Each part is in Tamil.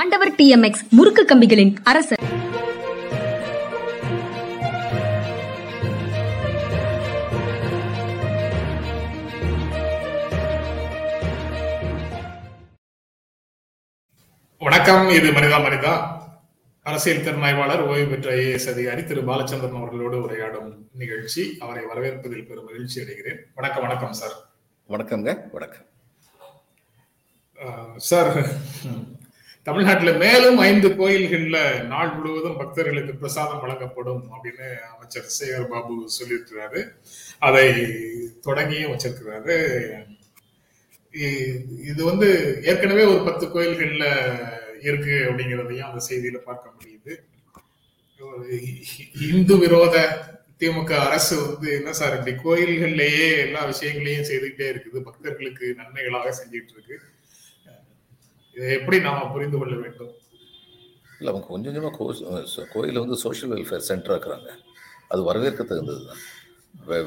ஆண்டவர் டி எம் எக்ஸ் முறுக்கு கம்பிகளின் அரசர். வணக்கம் இது மனிதா மனிதா. அரசியல் திறனாய்வாளர் ஓய்வு பெற்ற ஐஏஎஸ் அதிகாரி திரு. பாலச்சந்திரன் அவர்களோடு உரையாடும் நிகழ்ச்சி. அவரை வரவேற்பதில் பெரும் மகிழ்ச்சி அடைகிறேன். வணக்கம் வணக்கம் சார். வணக்கம்ங்க வணக்கம். சார் தமிழ்நாட்டில் மேலும் ஐந்து கோயில்கள்ல நாள் முழுவதும் பக்தர்களுக்கு பிரசாதம் வழங்கப்படும் அப்படின்னு அமைச்சர் சேகர் பாபு சொல்லியிருக்கிறாரு. அதை தொடங்கியும் வச்சிருக்கிறாரு. இது வந்து ஏற்கனவே ஒரு பத்து கோயில்கள்ல இருக்கு அப்படிங்கிறதையும் அந்த செய்தியில பார்க்க முடியுது. இந்து விரோத திமுக அரசு வந்து என்ன சார் இப்படி கோயில்கள்லயே எல்லா விஷயங்களையும் செய்துக்கிட்டே இருக்குது. பக்தர்களுக்கு நன்மைகளாக செஞ்சுட்டு இருக்கு. இதை எப்படி நாம புரிந்து கொள்ள வேண்டும்? இல்லை அவங்க கொஞ்சம் கொஞ்சமாக கோ கோயிலை வந்து சோஷியல் வெல்ஃபேர் சென்டராக இருக்கிறாங்க அது வரவேற்க தகுந்தது தான்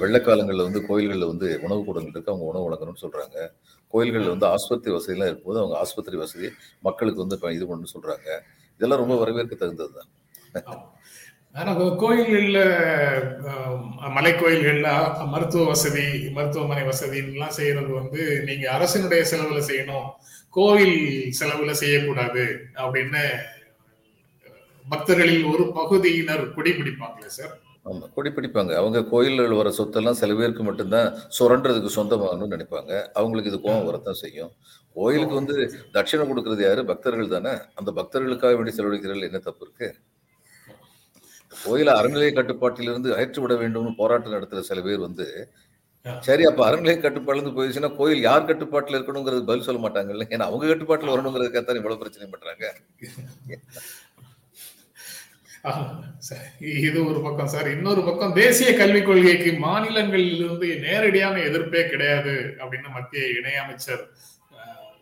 வெள்ளக்காலங்களில் வந்து கோயில்களில் வந்து உணவு கூடங்கள் இருக்கு அவங்க உணவு வழங்கணும்னு சொல்கிறாங்க கோயில்களில் வந்து ஆஸ்பத்திரி வசதிலாம் இருக்கும்போது அவங்க ஆஸ்பத்திரி வசதி மக்களுக்கு வந்து இது பண்ணணும்னு சொல்கிறாங்க இதெல்லாம் ரொம்ப வரவேற்க தகுந்தது தான் ஆனால் கோயில்களில் கோயில்கள்ல மருத்துவ வசதி மருத்துவமனை வசதிலாம் செய்யறது வந்து நீங்க அரசினுடைய செலவுல செய்யணும். கோயில் செலவுல செய்யக்கூடாது அப்படின்னு பக்தர்களில் ஒரு பகுதியினர் கொடி பிடிப்பாங்களே சார்? ஆமாம் குடிப்பிடிப்பாங்க அவங்க கோயில்கள் வர சொத்தெல்லாம் சில பேருக்கு மட்டும்தான் சுரண்டுறதுக்கு சொந்தமாகணும்னு நினைப்பாங்க. அவங்களுக்கு இது கோபம் வரத்தான் செய்யும். கோயிலுக்கு வந்து தட்சிணை கொடுக்கறது யாரு? பக்தர்கள் தானே. அந்த பக்தர்களுக்காக வேண்டி செலவழிக்கிறதுல என்ன தப்பு இருக்கு? கோயில அறநிலைய கட்டுப்பாட்டிலிருந்து அகற்றி விட வேண்டும்னு போராட்டம் நடத்துற சில பேர் வந்து சரி அப்ப அறநிலைய கட்டுப்பாடுல இருந்து போயிடுச்சுன்னா கோயில் யார் கட்டுப்பாட்டுல இருக்கணுங்கிறது பதில் சொல்ல மாட்டாங்கல்ல? ஏன்னா அவங்க கட்டுப்பாட்டுல வரணுங்கிறதுக்காக இவ்வளவு பிரச்சனை பண்றாங்க. இது ஒரு பக்கம் சார். இன்னொரு பக்கம் தேசிய கல்விக் கொள்கைக்கு மாநிலங்களிலிருந்து நேரடியான எதிர்ப்பே கிடையாது அப்படின்னு மத்திய இணையமைச்சர்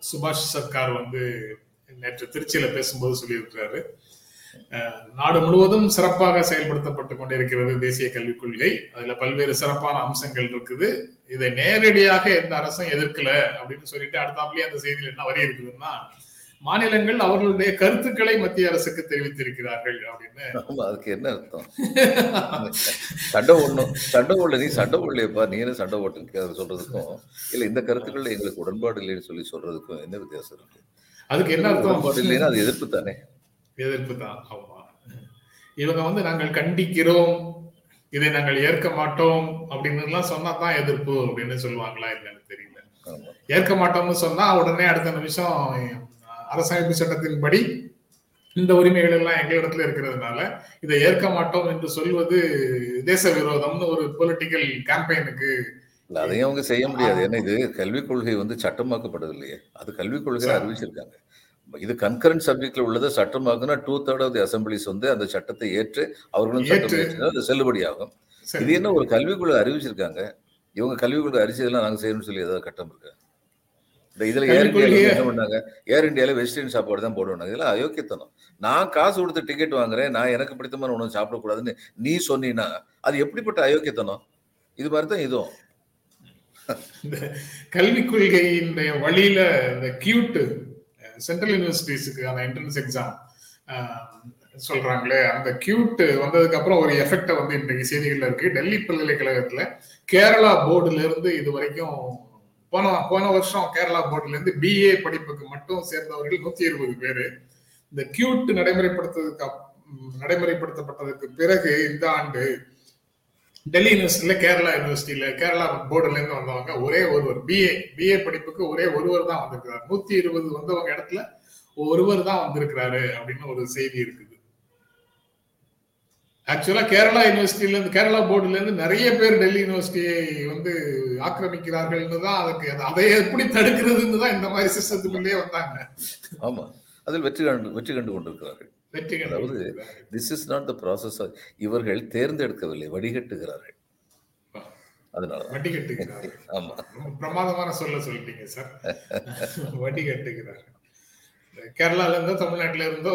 சுபாஷ் சர்க்கார் வந்து நேற்று திருச்சியில பேசும்போது சொல்லியிருக்கிறாரு. நாடு முழுவதும் சிறப்பாக செயல்படுத்தப்பட்டு கொண்டிருக்கிறது தேசிய கல்விக் கொள்கை. அதுல பல்வேறு சிறப்பான அம்சங்கள் இருக்குது. இதை நேரடியாக எந்த அரசும் எதிர்க்கல அப்படின்னு சொல்லிட்டு அடுத்தாப்புலயே அந்த செய்தியில் என்ன வரி இருக்குதுன்னா மாநிலங்கள் அவர்களுடைய கருத்துக்களை மத்திய அரசுக்கு தெரிவித்திருக்கிறார்கள் அப்படின்னு. அதுக்கு என்ன அர்த்தம்? சண்டை ஓடணும். சண்டை ஓடல நீ சண்டை ஓடலையப்பா. நீ என்ன சண்டை அது சொல்றதுக்கும். இல்ல இந்த கருத்துக்கள்ல எங்களுக்கு உடன்பாடு இல்லைன்னு சொல்லி சொல்றதுக்கும் என்ன வித்தியாசம் இருக்கு? அதுக்கு என்ன அர்த்தம்? இல்லைன்னா அது எதிர்ப்பு தானே? எதிர்ப்பு தான் ஆமா இவங்க வந்து நாங்கள் கண்டிக்கிறோம். இதை நாங்கள் ஏற்க மாட்டோம் அப்படின்னு எல்லாம் சொன்னா தான் எதிர்ப்பு அப்படின்னு சொல்லுவாங்களா இல்லைன்னு தெரியல. ஏற்க மாட்டோம்னு சொன்னா உடனே அடுத்த நிமிஷம் அரசமைப்பு சட்டத்தின்படி இந்த உரிமைகள் எல்லாம் எங்களிடத்துல இருக்கிறதுனால இதை ஏற்க மாட்டோம் என்று சொல்வது தேச விரோதம்னு ஒரு பொலிட்டிக்கல் கேம்பெயினுக்கு அதையும் அவங்க செய்ய முடியாது. ஏன்னா இது கல்விக் கொள்கை வந்து சட்டமாக்கப்பட்டது இல்லையே. அது கல்விக் கொள்கை சரி. அறிவிச்சிருக்காங்க. இது கன்கரண்ட் சப்ஜெக்ட்ல உள்ளதை சட்டமாக்குனா two third of the assemblies வந்து அந்த சட்டத்தை ஏற்று அவர்களும் சட்டம் அது செல்லுபடியாகும். இது என்ன ஒரு கல்விக் கொள்கை அறிவிச்சிருக்காங்க? இவங்க கல்விக் கொள்கை அறிவிச்சதெல்லாம் நாங்க செய்யணும்னு சொல்லி ஏதாவது கட்டம் இருக்கு? இந்த இதுல ஏர் கொள்கையை- என்ன பண்ணாங்க? ஏர் இந்தியால வெஸ்டர்ன் சாப்பாடு தான் போடுவாங்க. இதெல்லாம் அயோக்கியத்தனம். நான் காசு கொடுத்து டிக்கெட் வாங்குறேன். நான் எனக்கு பிடித்தமான உணவு சாப்பிடக்கூடாதுன்னு நீ சொன்னீன்னா அது எப்படிப்பட்ட அயோக்கியத்தனம்? இது மாதிரி தான் இதுவும். கல்விக் கொள்கையினுடைய வழியில இந்த கியூட் சென்ட்ரல் யூனிவர்சிட்டிஸுக்கான என்ட்ரன்ஸ் எக்ஸாம் சொல்றாங்களே அந்த கியூட் வந்ததுக்கு அப்புறம் ஒரு எஃபெக்டை வந்து இன்றைக்கு செய்திகள்ல இருக்கு. டெல்லி பல்கலைக்கழகத்துல கேரளா போர்டுல இருந்து இது வரைக்கும் போன போன வருஷம் கேரளா போர்டுல இருந்து பிஏ படிப்புக்கு மட்டும் சேர்ந்தவர்கள் நூத்தி இருபது பேரு. இந்த கியூட் நடைமுறைப்படுத்துறதுக்கு நடைமுறைப்படுத்தப்பட்டதுக்கு பிறகு இந்த ஆண்டு டெல்லி யூனிவர்சிட்டியில கேரளா யூனிவர்சிட்டியில கேரளா போர்டுல இருந்து வந்தவங்க ஒரே ஒருவர். பிஏ பிஏ படிப்புக்கு ஒரே ஒருவர் தான் வந்திருக்கிறார். நூத்தி இருபது வந்தவங்க இடத்துல ஒருவர் தான் வந்திருக்கிறாரு அப்படின்னு ஒரு செய்தி இருக்குது. ஆக்சுவலா கேரளா யூனிவர்சிட்டியில இருந்து கேரளா போர்டுல இருந்து நிறைய பேர் டெல்லி யூனிவர்சிட்டியை வந்து ஆக்கிரமிக்கிறார்கள்னு தான் அதுக்கு அதை எப்படி தடுக்கிறதுன்னு தான் இந்த மாதிரி சிஸ்டத்துக்குள்ளேயே வந்தாங்க. ஆமா. அதில் வெற்றி கண்டு வெற்றி கண்டு கொண்டிருக்கிறார்கள். அதாவது. This is not the process இவர்கள் தேர்ந்தெடுக்கவில்லை வடிகட்டுகிறார்கள். அதனாலதான். வட்டி கட்டுகிறார்கள் ஆமா பிரமாதமான சொல்ல சொல்லிட்டீங்க சார். வட்டி கட்டுகிறார்கள் கேரளால இருந்தோ தமிழ்நாட்டுல இருந்தோ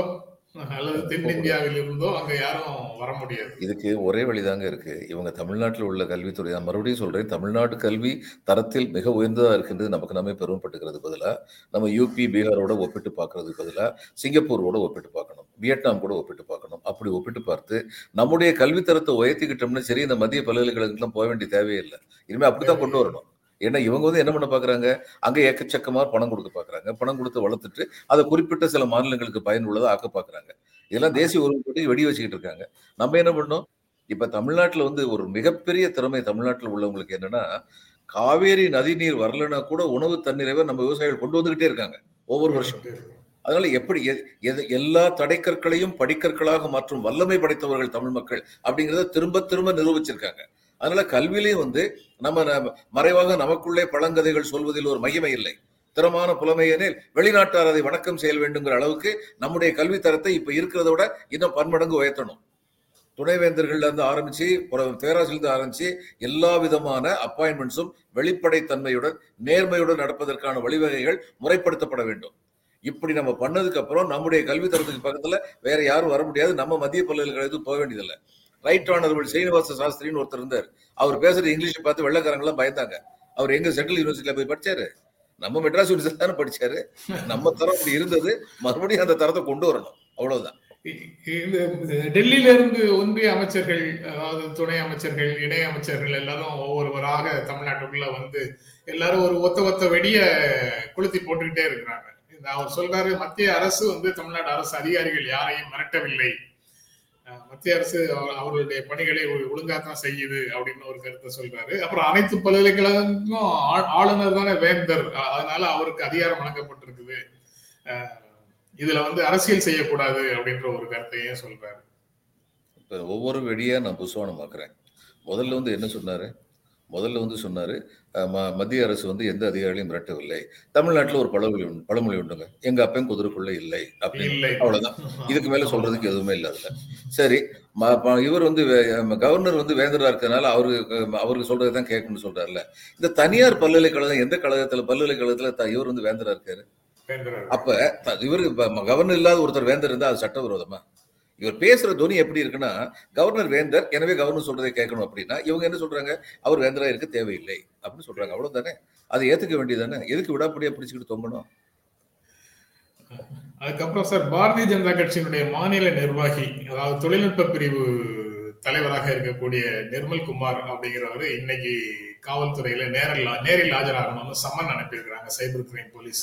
அல்லது தென்னிந்தியாவில் இருந்தோ அங்க யாரும் வர முடியாது. இதுக்கு ஒரே வழிதாங்க இருக்கு. இவங்க தமிழ்நாட்டில் உள்ள கல்வித்துறை நான் மறுபடியும் சொல்றேன் தமிழ்நாட்டு கல்வி தரத்தில் மிக உயர்ந்ததா இருக்கின்றது நமக்கு நாமே பெருமைப்பட்டுக்கிறது பதிலா நம்ம யூபி பீகாரோட ஒப்பிட்டு பார்க்கறதுக்கு பதிலா சிங்கப்பூரோட ஒப்பிட்டு பார்க்கணும் வியட்நாம் கூட ஒப்பிட்டு பார்க்கணும். அப்படி ஒப்பிட்டு பார்த்து நம்முடைய கல்வி தரத்தை உயர்த்திக்கிட்டோம்னா சரி இந்த மத்திய பல்கலைக்கழகத்துலாம் போக வேண்டிய தேவையில்லை இனிமேல் அப்படித்தான் கொண்டு வரணும். ஏன்னா இவங்க வந்து என்ன பண்ண பாக்குறாங்க? அங்க எக்கச்சக்கமா பணம் கொடுக்க பாக்குறாங்க. பணம் கொடுத்து வளர்த்துட்டு அதை குறிப்பிட்ட சில மாநிலங்களுக்கு பயனுள்ளதா ஆக்க பாக்குறாங்க. இதெல்லாம் தேசிய ஒருமைப்பாட்டை வெடி வச்சுக்கிட்டு இருக்காங்க. நம்ம என்ன பண்ணோம்? இப்ப தமிழ்நாட்டுல வந்து ஒரு மிகப்பெரிய திறமை தமிழ்நாட்டுல உள்ளவங்களுக்கு என்னன்னா காவேரி நதிநீர் வரலன்னா கூட உணவு தண்ணீரை நம்ம விவசாயிகள் கொண்டு வந்துகிட்டே இருக்காங்க ஒவ்வொரு வருஷம் அதனால எப்படி எல்லா தடைக்கற்களையும் படிக்கற்களாக மாற்றும் வல்லமை படைத்தவர்கள் தமிழ் மக்கள் அப்படிங்கிறத திரும்ப திரும்ப நிரூபிச்சிருக்காங்க. அதனால கல்வியிலையும் வந்து நம்ம மறைவாக நமக்குள்ளே பழங்கதைகள் சொல்வதில் ஒரு மகிமை இல்லை. திறமான புலமையெனில் வெளிநாட்டார் அதை வணக்கம் செய்ய வேண்டுங்கிற அளவுக்கு நம்முடைய கல்வி தரத்தை இப்ப இருக்கிறத விட இன்னும் பன்மடங்கு உயர்த்தணும். துணைவேந்தர்கள்ல இருந்து ஆரம்பிச்சு ஒரு ஆரம்பிச்சு எல்லா விதமான அப்பாயின்மெண்ட்ஸும் வெளிப்படைத்தன்மையுடன் நேர்மையுடன் நடப்பதற்கான வழிவகைகள் முறைப்படுத்தப்பட வேண்டும். இப்படி நம்ம பண்ணதுக்கு அப்புறம் நம்முடைய கல்வி தரத்துக்கு பக்கத்துல வேற யாரும் வர முடியாது. நம்ம மத்திய பல்கலைக்கழகத்துக்கு போக வேண்டியதில்லை. ரைட் ஆனரபிள் சீனிவாச சாஸ்திரின்னு ஒருத்தர் இருந்தார். அவர் பேசுற இங்கிலீஷை பார்த்து வெள்ளக்காரங்களாம் பயந்தாங்க. அவர் எங்க சென்ட்ரல் யூனிவர்சிட்டியில போய் படிச்சாரு. நம்ம மெட்ராஸ் யூனிவர்சிட்டி தானே படிச்சாரு. நம்ம தரம் அப்படி இருந்தது. மறுபடியும் அந்த தரத்தை கொண்டு வரணும். அவ்வளவுதான். டெல்லியில இருந்து ஒன்றிய அமைச்சர்கள் அதாவது துணை அமைச்சர்கள் இணை அமைச்சர்கள் எல்லாரும் ஒவ்வொருவராக தமிழ்நாட்டுக்குள்ள வந்து எல்லாரும் ஒரு ஒத்த ஒத்த வெடிய கொளுத்தி போட்டுக்கிட்டே இருக்கிறாங்க. அவர் சொல்றாரு மத்திய அரசு வந்து தமிழ்நாடு அரசு அதிகாரிகள் யாரையும் மிரட்டவில்லை. மத்திய அரசு அவர்- அவர்களுடைய பணிகளை ஒழுங்காக தான் செய்யுது அப்படின்னு ஒரு கருத்தை சொல்றாரு. அப்புறம் அனைத்து பல்கலைக்கழகங்களும் ஆ- ஆளுநர் தானே வேந்தர். அதனால அவருக்கு அதிகாரம் வழங்கப்பட்டிருக்குது. இதுல வந்து அரசியல் செய்யக்கூடாது அப்படின்ற ஒரு கருத்தையும் சொல்றாரு. இப்ப ஒவ்வொரு வெடியா நான் புஸ்வானமாக்குறேன் முதல்ல வந்து என்ன சொன்னாரு? முதல்ல வந்து சொன்னாரு ம- மத்திய அரசு வந்து எந்த அதிகாரிகளையும் மிரட்டவில்லை. தமிழ்நாட்டுல ஒரு பழமொழி உண்டு- பழமொழி உண்டுங்க. எங்க அப்பன் குதிரைக்குள்ள இல்லை அப்படின்னு. இல்லை. அவ்வளவுதான். இதுக்கு மேல சொல்றதுக்கு எதுவுமே இல்லை அதுல. சரி இவர் வந்து கவர்னர் வந்து வேந்தரா இருக்கிறதுனால அவருக்கு அவருக்கு சொல்றதை தான் கேட்கணும்னு சொல்றாருல்ல இந்த தனியார் பல்கலைக்கழகம் எந்த கழகத்துல பல்கலைக்கழகத்துல இவர் வந்து வேந்தரா இருக்காரு? அப்ப த- இவரு இப்ப ம- கவர்னர் இல்லாத ஒருத்தர் வேந்தர் இருந்தா அது சட்டவிரோதமா? இவர் பேசுற துணி எப்படி இருக்குன்னா கவர்னர் வேந்தர் எனவே கவர்னர் சொல்றதை கேட்கணும் அப்படின்னா இவங்க என்ன சொல்றாங்க? அவர் வேந்தரா இருக்க தேவையில்லை அப்படின்னு சொல்றாங்க. அவ்வளவுதானே? அதை ஏத்துக்க வேண்டியதானே எதுக்கு விடாப்படியா பிடிச்சுக்கிட்டு தொங்கணும்? அதுக்கப்புறம் சார் பாரதிய ஜனதா கட்சியினுடைய மாநில நிர்வாகி அதாவது தொழில்நுட்ப பிரிவு தலைவராக இருக்கக்கூடிய நிர்மல் குமார் அப்படிங்கிறவரு இன்னைக்கு காவல்துறையில நேரில் நேரில் ஆஜராகணும்னு சம்மன் அனுப்பியிருக்கிறாங்க சைபர் கிரைம் போலீஸ்.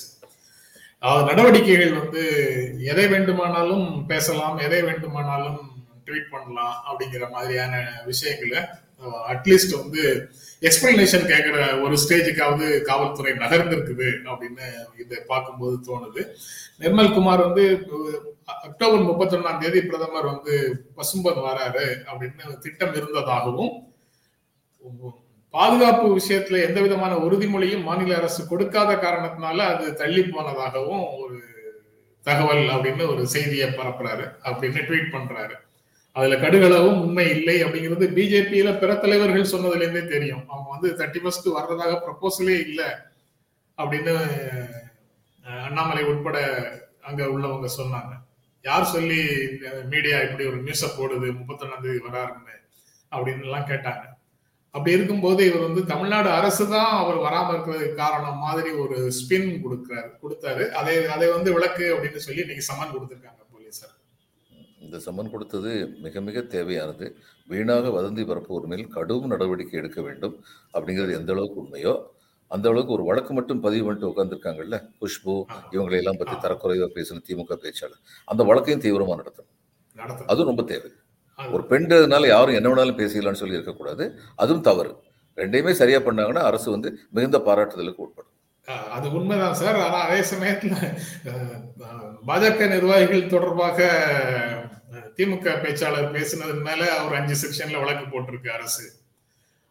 அதாவது நடவடிக்கைகள் வந்து எதை வேண்டுமானாலும் பேசலாம் எதை வேண்டுமானாலும் ட்வீட் பண்ணலாம் அப்படிங்கிற மாதிரியான விஷயங்களை அட்லீஸ்ட் வந்து எக்ஸ்பிளனேஷன் கேட்குற ஒரு ஸ்டேஜுக்காவது காவல்துறை நகர்ந்திருக்குது அப்படின்னு இதை பார்க்கும்போது தோணுது. நிர்மல் குமார் வந்து அக்டோபர் அக்டோபர் முப்பத்தொன்னாம் தேதி பிரதமர் வந்து பசும்பன் வராரு அப்படின்னு திட்டம் இருந்ததாகவும் பாதுகாப்பு விஷயத்துல எந்த விதமான உறுதிமொழியும் மாநில அரசு கொடுக்காத காரணத்தினால அது தள்ளி போனதாகவும் ஒரு தகவல் அப்படின்னு ஒரு செய்தியை பரப்புறாரு அப்படின்னு ட்வீட் பண்றாரு. அதுல கடுகளவும் உண்மை இல்லை அப்படிங்கிறது பிஜேபியில பிற தலைவர்கள் சொன்னதுல இருந்தே தெரியும். அவங்க வந்து தேர்ட்டி ஃபர்ஸ்ட் வர்றதாக ப்ரப்போசலே இல்லை அப்படின்னு அண்ணாமலை உட்பட அங்க உள்ளவங்க சொன்னாங்க. யார் சொல்லி மீடியா இப்படி ஒரு நியூஸை போடுது முப்பத்தொன்னாம் தேதி வராருன்னு அப்படின்னு எல்லாம் கேட்டாங்க. அப்படி இருக்கும்போது இவர் வந்து தமிழ்நாடு அரசு தான் அவர் வராம இருக்கிறதுக்கு காரணம் மாதிரி ஒரு ஸ்பின் கொடுக்கிறாரு கொடுத்தாரு. அதை அதை வந்து விளக்கு அப்படின்னு சொல்லி இன்னைக்கு சம்மன் கொடுத்திருக்காங்க போலீசார் இந்த சம்மன் கொடுத்தது மிக மிக தேவையானது. வீணாக வதந்தி பரப்புவோர் மேல் கடும் நடவடிக்கை எடுக்க வேண்டும் அப்படிங்கிறது எந்த அளவுக்கு உண்மையோ அந்த அளவுக்கு ஒரு வழக்கு மட்டும் பதிவு பண்ணிட்டு உட்காந்துருக்காங்கல்ல குஷ்பு இவங்களை எல்லாம் பத்தி தரக்குறைவா பேசின திமுக பேச்சாளர். அந்த வழக்கையும் தீவிரமா நடத்தணும். நடத்த அதுவும் ரொம்ப தேவை. ஒரு பெண்றதுனால யாரும் என்ன வேணாலும் பேசிக்கலாம்னு சொல்லி இருக்கக்கூடாது. அதுவும் தவறு. ரெண்டையுமே சரியா பண்ணாங்கன்னா அரசு வந்து மிகுந்த பாராட்டுதலுக்கு உட்படும். அது உண்மைதான் சார். ஆனா அதே சமயத்துல பாஜக நிர்வாகிகள் தொடர்பாக திமுக பேச்சாளர் பேசினதன் மேல அவர் அஞ்சு செக்ஷன்ல வழக்கு போட்டிருக்கு அரசு.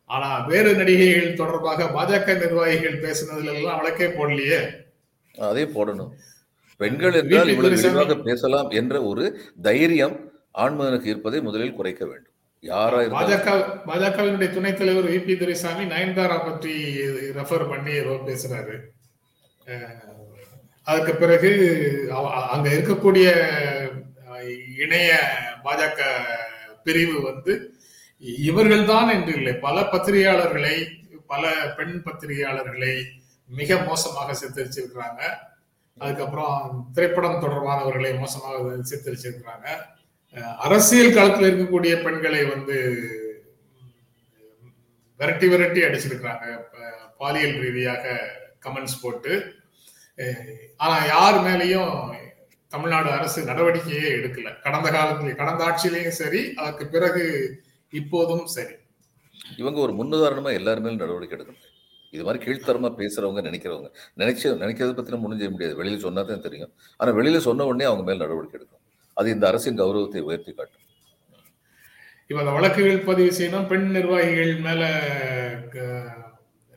ஆனா வேறு நடிகைகள் தொடர்பாக பாஜக நிர்வாகிகள் பேசினதுல எல்லாம் வழக்கே போடலையே. அதே போடணும். பெண்கள் என்றால் இவ்வளவு விரிவாக பேசலாம் என்ற ஒரு தைரியம் ஆண்மகனுக்கு இருப்பதை முதலில் குறைக்க வேண்டும். யாரா பாஜக பாஜகவினுடைய துணைத் தலைவர் வி பி துரைசாமி நயன்தாரா பற்றி ரெஃபர் பண்ணி ஏதோ பேசுறாரு. அதுக்கு பிறகு அங்க இருக்கக்கூடிய இணைய பாஜக பிரிவு வந்து இவர்கள் தான் என்று இல்லை. பல பத்திரிகையாளர்களை பல பெண் பத்திரிகையாளர்களை மிக மோசமாக சித்தரிச்சிருக்கிறாங்க. அதுக்கப்புறம் திரைப்படம் தொடர்பானவர்களை மோசமாக சித்தரிச்சிருக்கிறாங்க. அரசியல் களத்தில் இருக்கக்கூடிய பெண்களை வந்து விரட்டி விரட்டி அடிச்சிருக்கிறாங்க. பாலியல் ரீதியாக கமெண்ட்ஸ் போட்டு. ஆனா யார் மேலேயும் தமிழ்நாடு அரசு நடவடிக்கையே எடுக்கல. கடந்த காலத்துல கடந்த ஆட்சியிலையும் சரி அதற்கு பிறகு இப்போதும் சரி. இவங்க ஒரு முன்னுதாரணமா எல்லாருமே நடவடிக்கை எடுக்கணும். இது மாதிரி கீழ்த்தரமா பேசுறவங்க நினைக்கிறவங்க. நினைச்ச நினைக்கிறத பத்தின முடிஞ்ச முடியாது. வெளியில சொன்னா தான் தெரியும். ஆனா வெளியில சொன்ன உடனே அவங்க மேல நடவடிக்கை எடுக்கணும். அது இந்த அரசின் கௌரவத்தை உயர்த்தி காட்டும். இப்ப அந்த வழக்குகள் பதிவு செய்யணும் பெண் நிர்வாகிகள் மேல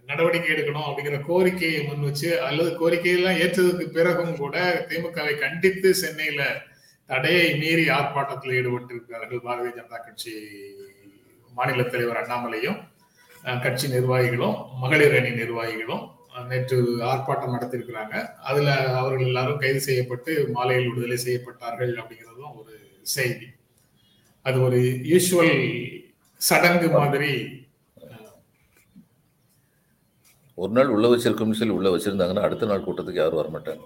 நடவடிக்கை எடுக்கணும் அப்படிங்கிற கோரிக்கையை முன் வச்சு அல்லது கோரிக்கையெல்லாம் ஏற்றதுக்கு பிறகும் கூட திமுகவை கண்டித்து சென்னையில தடையை மீறி ஆர்ப்பாட்டத்தில் ஈடுபட்டிருக்கிறார்கள் பாரதிய ஜனதா கட்சி மாநில தலைவர் அண்ணாமலையும் கட்சி நிர்வாகிகளும் மகளிர் அணி நிர்வாகிகளும். நேற்று ஆர்ப்பாட்டம் நடத்தியிருக்கிறாங்க. அதுல அவர்கள் எல்லாரும் கைது செய்யப்பட்டு மாலையில் விடுதலை செய்யப்பட்டார்கள் அப்படிங்கிறதும் ஒரு செய்தி. அது ஒரு யூஷுவல் சடங்கு மாதிரி ஒரு நாள் உள்ள வச்சிருக்கோம்னு சொல்லி உள்ள வச்சிருந்தாங்கன்னா அடுத்த நாள் கூட்டத்துக்கு யாரும் வரமாட்டாங்க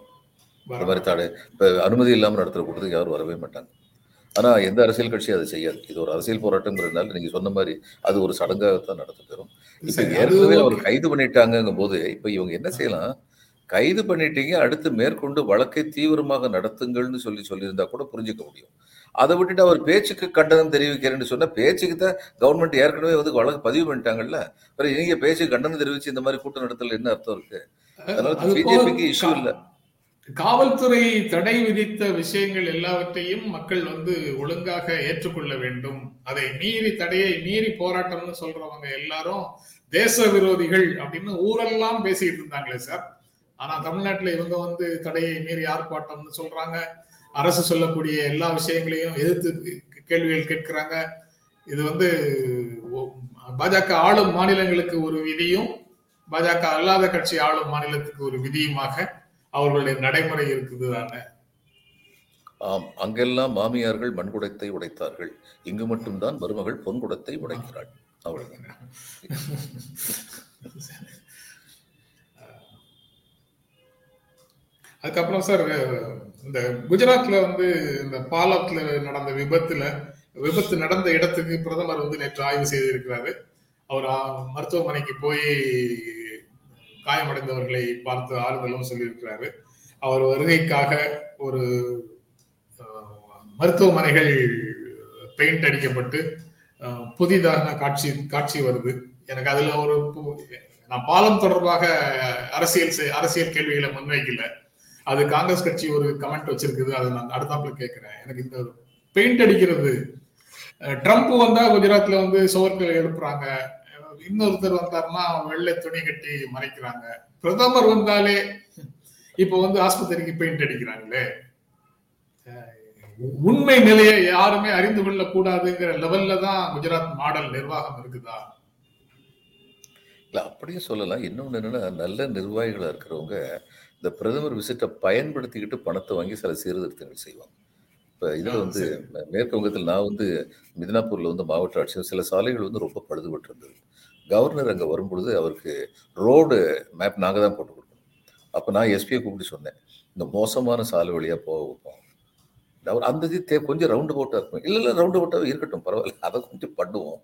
இந்த வர- மாதிரி தடை இப்போ அனுமதி இல்லாமல் நடத்துகிற கூட்டத்துக்கு யாரும் வரவே மாட்டாங்க. ஆனால் எந்த அரசியல் கட்சியும் அதை செய்யாது. இது ஒரு அரசியல் போராட்டங்கிறதுனால நீங்கள் சொன்ன மாதிரி அது ஒரு சடங்காகத்தான் நடத்தப்பெறும். ஏற்கனவே அவர். கைது பண்ணிட்டாங்கங்கும் போது இப்போ இவங்க என்ன செய்யலாம்? கைது பண்ணிட்டீங்க அடுத்து மேற்கொண்டு வழக்கை தீவிரமாக நடத்துங்கள்னு சொல்லி சொல்லியிருந்தா கூட புரிஞ்சுக்க முடியும். அதை விட்டுட்டு அவர் பேச்சுக்கு கண்டனம் தெரிவிக்கிறேன்னு சொன்னா பேச்சுக்கு தான் கவர்மெண்ட் ஏற்கனவே வந்து வழக்கு பதிவு பண்ணிட்டாங்கல்ல? அப்புறம் நீங்க பேச்சுக்கு கண்டனம் தெரிவிச்சு இந்த மாதிரி கூட்டம் நடத்தல என்ன அர்த்தம் இருக்கு? அதனால அது பிஜேபிக்கு போக இஷ்யூ இல்லை. காவல்துறை தடை விதித்த விஷயங்கள் எல்லாவற்றையும் மக்கள் வந்து ஒழுங்காக ஏற்றுக்கொள்ள வேண்டும். அதை மீறி தடையை மீறி போராட்டம்னு சொல்றவங்க எல்லாரும் தேச விரோதிகள் அப்படின்னு ஊரெல்லாம் பேசிக்கிட்டு இருந்தாங்களே சார் ஆனா தமிழ்நாட்டுல இவங்க வந்து தடையை மீறி ஆர்ப்பாட்டம்னு சொல்றாங்க. அரசு சொல்லக்கூடிய எல்லா விஷயங்களையும் எதிர்த்து கேள்விகள் கேட்கிறாங்க. இது வந்து பாஜக ஆளும் மாநிலங்களுக்கு ஒரு விதியும் பாஜக அல்லாத கட்சி ஆளும் மாநிலத்துக்கு ஒரு விதியுமாக அவர்களுடைய நடைமுறை இருக்குது தானே? ஆம் அங்கெல்லாம் மாமியார்கள் மண்குடத்தை உடைத்தார்கள். இங்கு மட்டும்தான் மருமகள் பொன்குடத்தை உடைக்கிறாள். அவ்வளவுதான். அதுக்கப்புறம் சார் இந்த குஜராத்ல வந்து இந்த பாலத்துல நடந்த விபத்துல விபத்து நடந்த இடத்துக்கு பிரதமர் வந்து நேற்று ஆய்வு செய்திருக்கிறாரு. அவர் மருத்துவமனைக்கு போய் காயமடைந்தவர்களை பார்த்து ஆறுதலும் சொல்லியிருக்கிறாரு. அவர் வருகைக்காக ஒரு மருத்துவமனைகள் பெயிண்ட் அடிக்கப்பட்டு புதிதான புதிதாக காட்சி காட்சி வருது. எனக்கு அதுல ஒரு பு- நான் பாலம் தொடர்பாக அரசியல் அரசியல் கேள்விகளை முன்வைக்கல. அது காங்கிரஸ் கட்சி ஒரு கமெண்ட் வச்சிருக்குது. அதை நான் அடுத்தாப்புல கேட்கிறேன். எனக்கு இந்த பெயிண்ட் அடிக்கிறது ட்ரம்ப் வந்தா குஜராத்ல வந்து சுவர்கள் எழுப்புறாங்க. இன்னொருத்தர் வந்தாருன்னா வெள்ளை துணி கட்டி மறைக்கிறாங்க. பிரதமர் வந்தாலே இப்போ வந்து ஆஸ்பத்திரிக்கு பெயிண்ட் அடிக்கிறாங்களே. உண்மை நிலையை யாருமே அறிந்து கொள்ள கூடாதுங்கிற லெவல்ல தான் குஜராத் மாடல் நிர்வாகம் இருக்குதா? இல்ல அப்படியும் சொல்லலாம். இன்னொன்று என்னன்னா நல்ல நிர்வாகிகளா இருக்கிறவங்க இந்த பிரதமர் விசிட்டை பயன்படுத்திக்கிட்டு பணத்தை வாங்கி சில சீர்திருத்தங்கள் செய்வாங்க. இப்போ இதில் வந்து மேற்கு வங்கத்தில் நான் வந்து மிதினாப்பூரில் வந்து மாவட்ட ஆட்சியர் சில சாலைகள் வந்து ரொம்ப பழுதுபட்டு இருந்தது கவர்னர் அங்கே வரும்பொழுது அவருக்கு ரோடு மேப் நாங்கள் தான் போட்டு கொடுக்கணும். அப்போ நான் எஸ்பியை கூப்பிட்டு சொன்னேன் இந்த மோசமான சாலை வழியாக போக வைப்போம். அவர் அந்த இது தே கொஞ்சம் ரவுண்டு போட்டாக இருக்கும் இல்லை இல்லை ரவுண்டு போட்டாக இருக்கட்டும் பரவாயில்ல அதை கொஞ்சம் பண்ணுவோம்.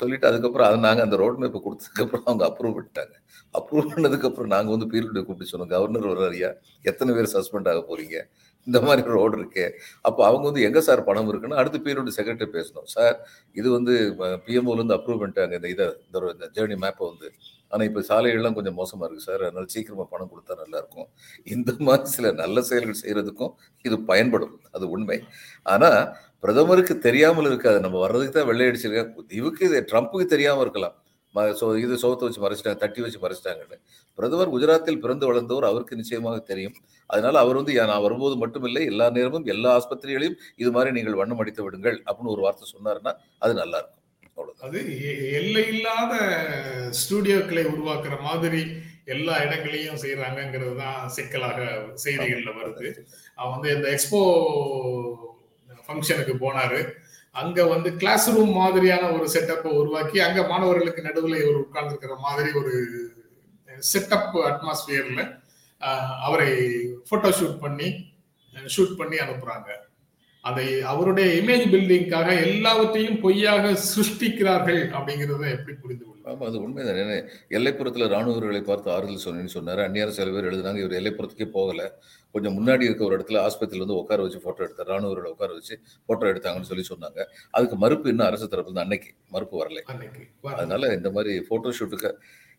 சொல்லிட்டு அதுக்கப்புறம் அதை நாங்கள் அந்த ரோடு மேப்பை கொடுத்ததுக்கப்புறம் அவங்க அப்ரூவ் பண்ணிட்டாங்க. அப்ரூவ் பண்ணதுக்கப்புறம் நாங்கள் வந்து பீரியட் கூப்பிட்டு சொன்னோம் கவர்னர் வர்றாரியா எத்தனை பேர் சஸ்பெண்ட் ஆக போறீங்க? இந்த மாதிரி ரோடு இருக்கே. அப்போ அவங்க வந்து எங்கே சார் பணம் இருக்குன்னா? அடுத்த பீரியட் செக்ரட்டரி பேசணும். சார் இது வந்து பிஎம்ஓலேருந்து அப்ரூவ் பண்ணிட்டாங்க. இந்த இதை இந்த ஜேர்னி மேப்பை வந்து. ஆனால் இப்போ சாலைகள்லாம் கொஞ்சம் மோசமாக இருக்குது சார். அதனால சீக்கிரமாக பணம் கொடுத்தா நல்லாயிருக்கும். இந்த மாதிரி சில நல்ல செயல்கள் செய்கிறதுக்கும் இது பயன்படும். அது உண்மை. ஆனால் பிரதமருக்கு தெரியாமல் இருக்காது. நம்ம வர்றதுக்கு தான் வெள்ளை இவுக்கு இவருக்கு இது ட்ரம்ப்புக்கு தெரியாமல் இருக்கலாம். சோ இது சோத்தை வச்சு மறைச்சிட்டாங்க தட்டி வச்சு மறைச்சிட்டாங்கன்னு. பிரதமர் குஜராத்தில் பிறந்து வளர்ந்தவர் அவருக்கு நிச்சயமாக தெரியும். அதனால அவர் வந்து "யா, நான் வரும்போது மட்டுமில்லை எல்லா நேரமும் எல்லா ஆஸ்பத்திரிகளையும் இது மாதிரி நீங்கள் வண்ணம் அடித்து விடுங்கள் அப்படின்னு ஒரு வார்த்தை சொன்னாருன்னா அது நல்லா இருக்கும் அது எல்லை இல்லாத ஸ்டூடியோக்களை உருவாக்குற மாதிரி எல்லா இடங்களையும் செய்யறாங்கிறது தான் சிக்கலாக செய்திகள்ல வருது. அவன் வந்து இந்த எக்ஸ்போ ஃபங்க்ஷனுக்கு போனாரு. அங்க வந்து கிளாஸ் ரூம் மாதிரியான ஒரு செட்டப்பை உருவாக்கி அங்க மாணவர்களுக்கு நடுவில் இவர் உட்கார்ந்துருக்கிற மாதிரி ஒரு செட்டப் அட்மாஸ்பியர்ல அவரை போட்டோ ஷூட் பண்ணி ஷூட் பண்ணி அனுப்புறாங்க. அதை அவருடைய இமேஜ் பில்டிங்காக எல்லாவற்றையும் பொய்யாக சிருஷ்டிக்கிறார்கள் அப்படிங்கிறத எப்படி புரிந்து கொள்ளும் ஆமா அது உண்மைதான். ஏன்னா எல்லைப்புறத்துல ராணுவர்களை பார்த்து ஆறுதல் சொன்னேன்னு சொன்னாரு. அந்நியார் சில பேர் எழுதுனாங்க இவர் எல்லைப்புறத்துக்கே போகல. கொஞ்சம் முன்னாடி இருக்க ஒரு இடத்துல ஆஸ்பத்திரியில வந்து உட்கார வச்சு போட்டோ எடுத்தார். ராணுவர்களை உட்கார வச்சு போட்டோ எடுத்தாங்கன்னு சொல்லி சொன்னாங்க. அதுக்கு மறுப்பு இன்னும் அரசு இருந்து அன்னைக்கு மறுப்பு வரல. அதனால இந்த மாதிரி போட்டோ ஷூட்டுக்கு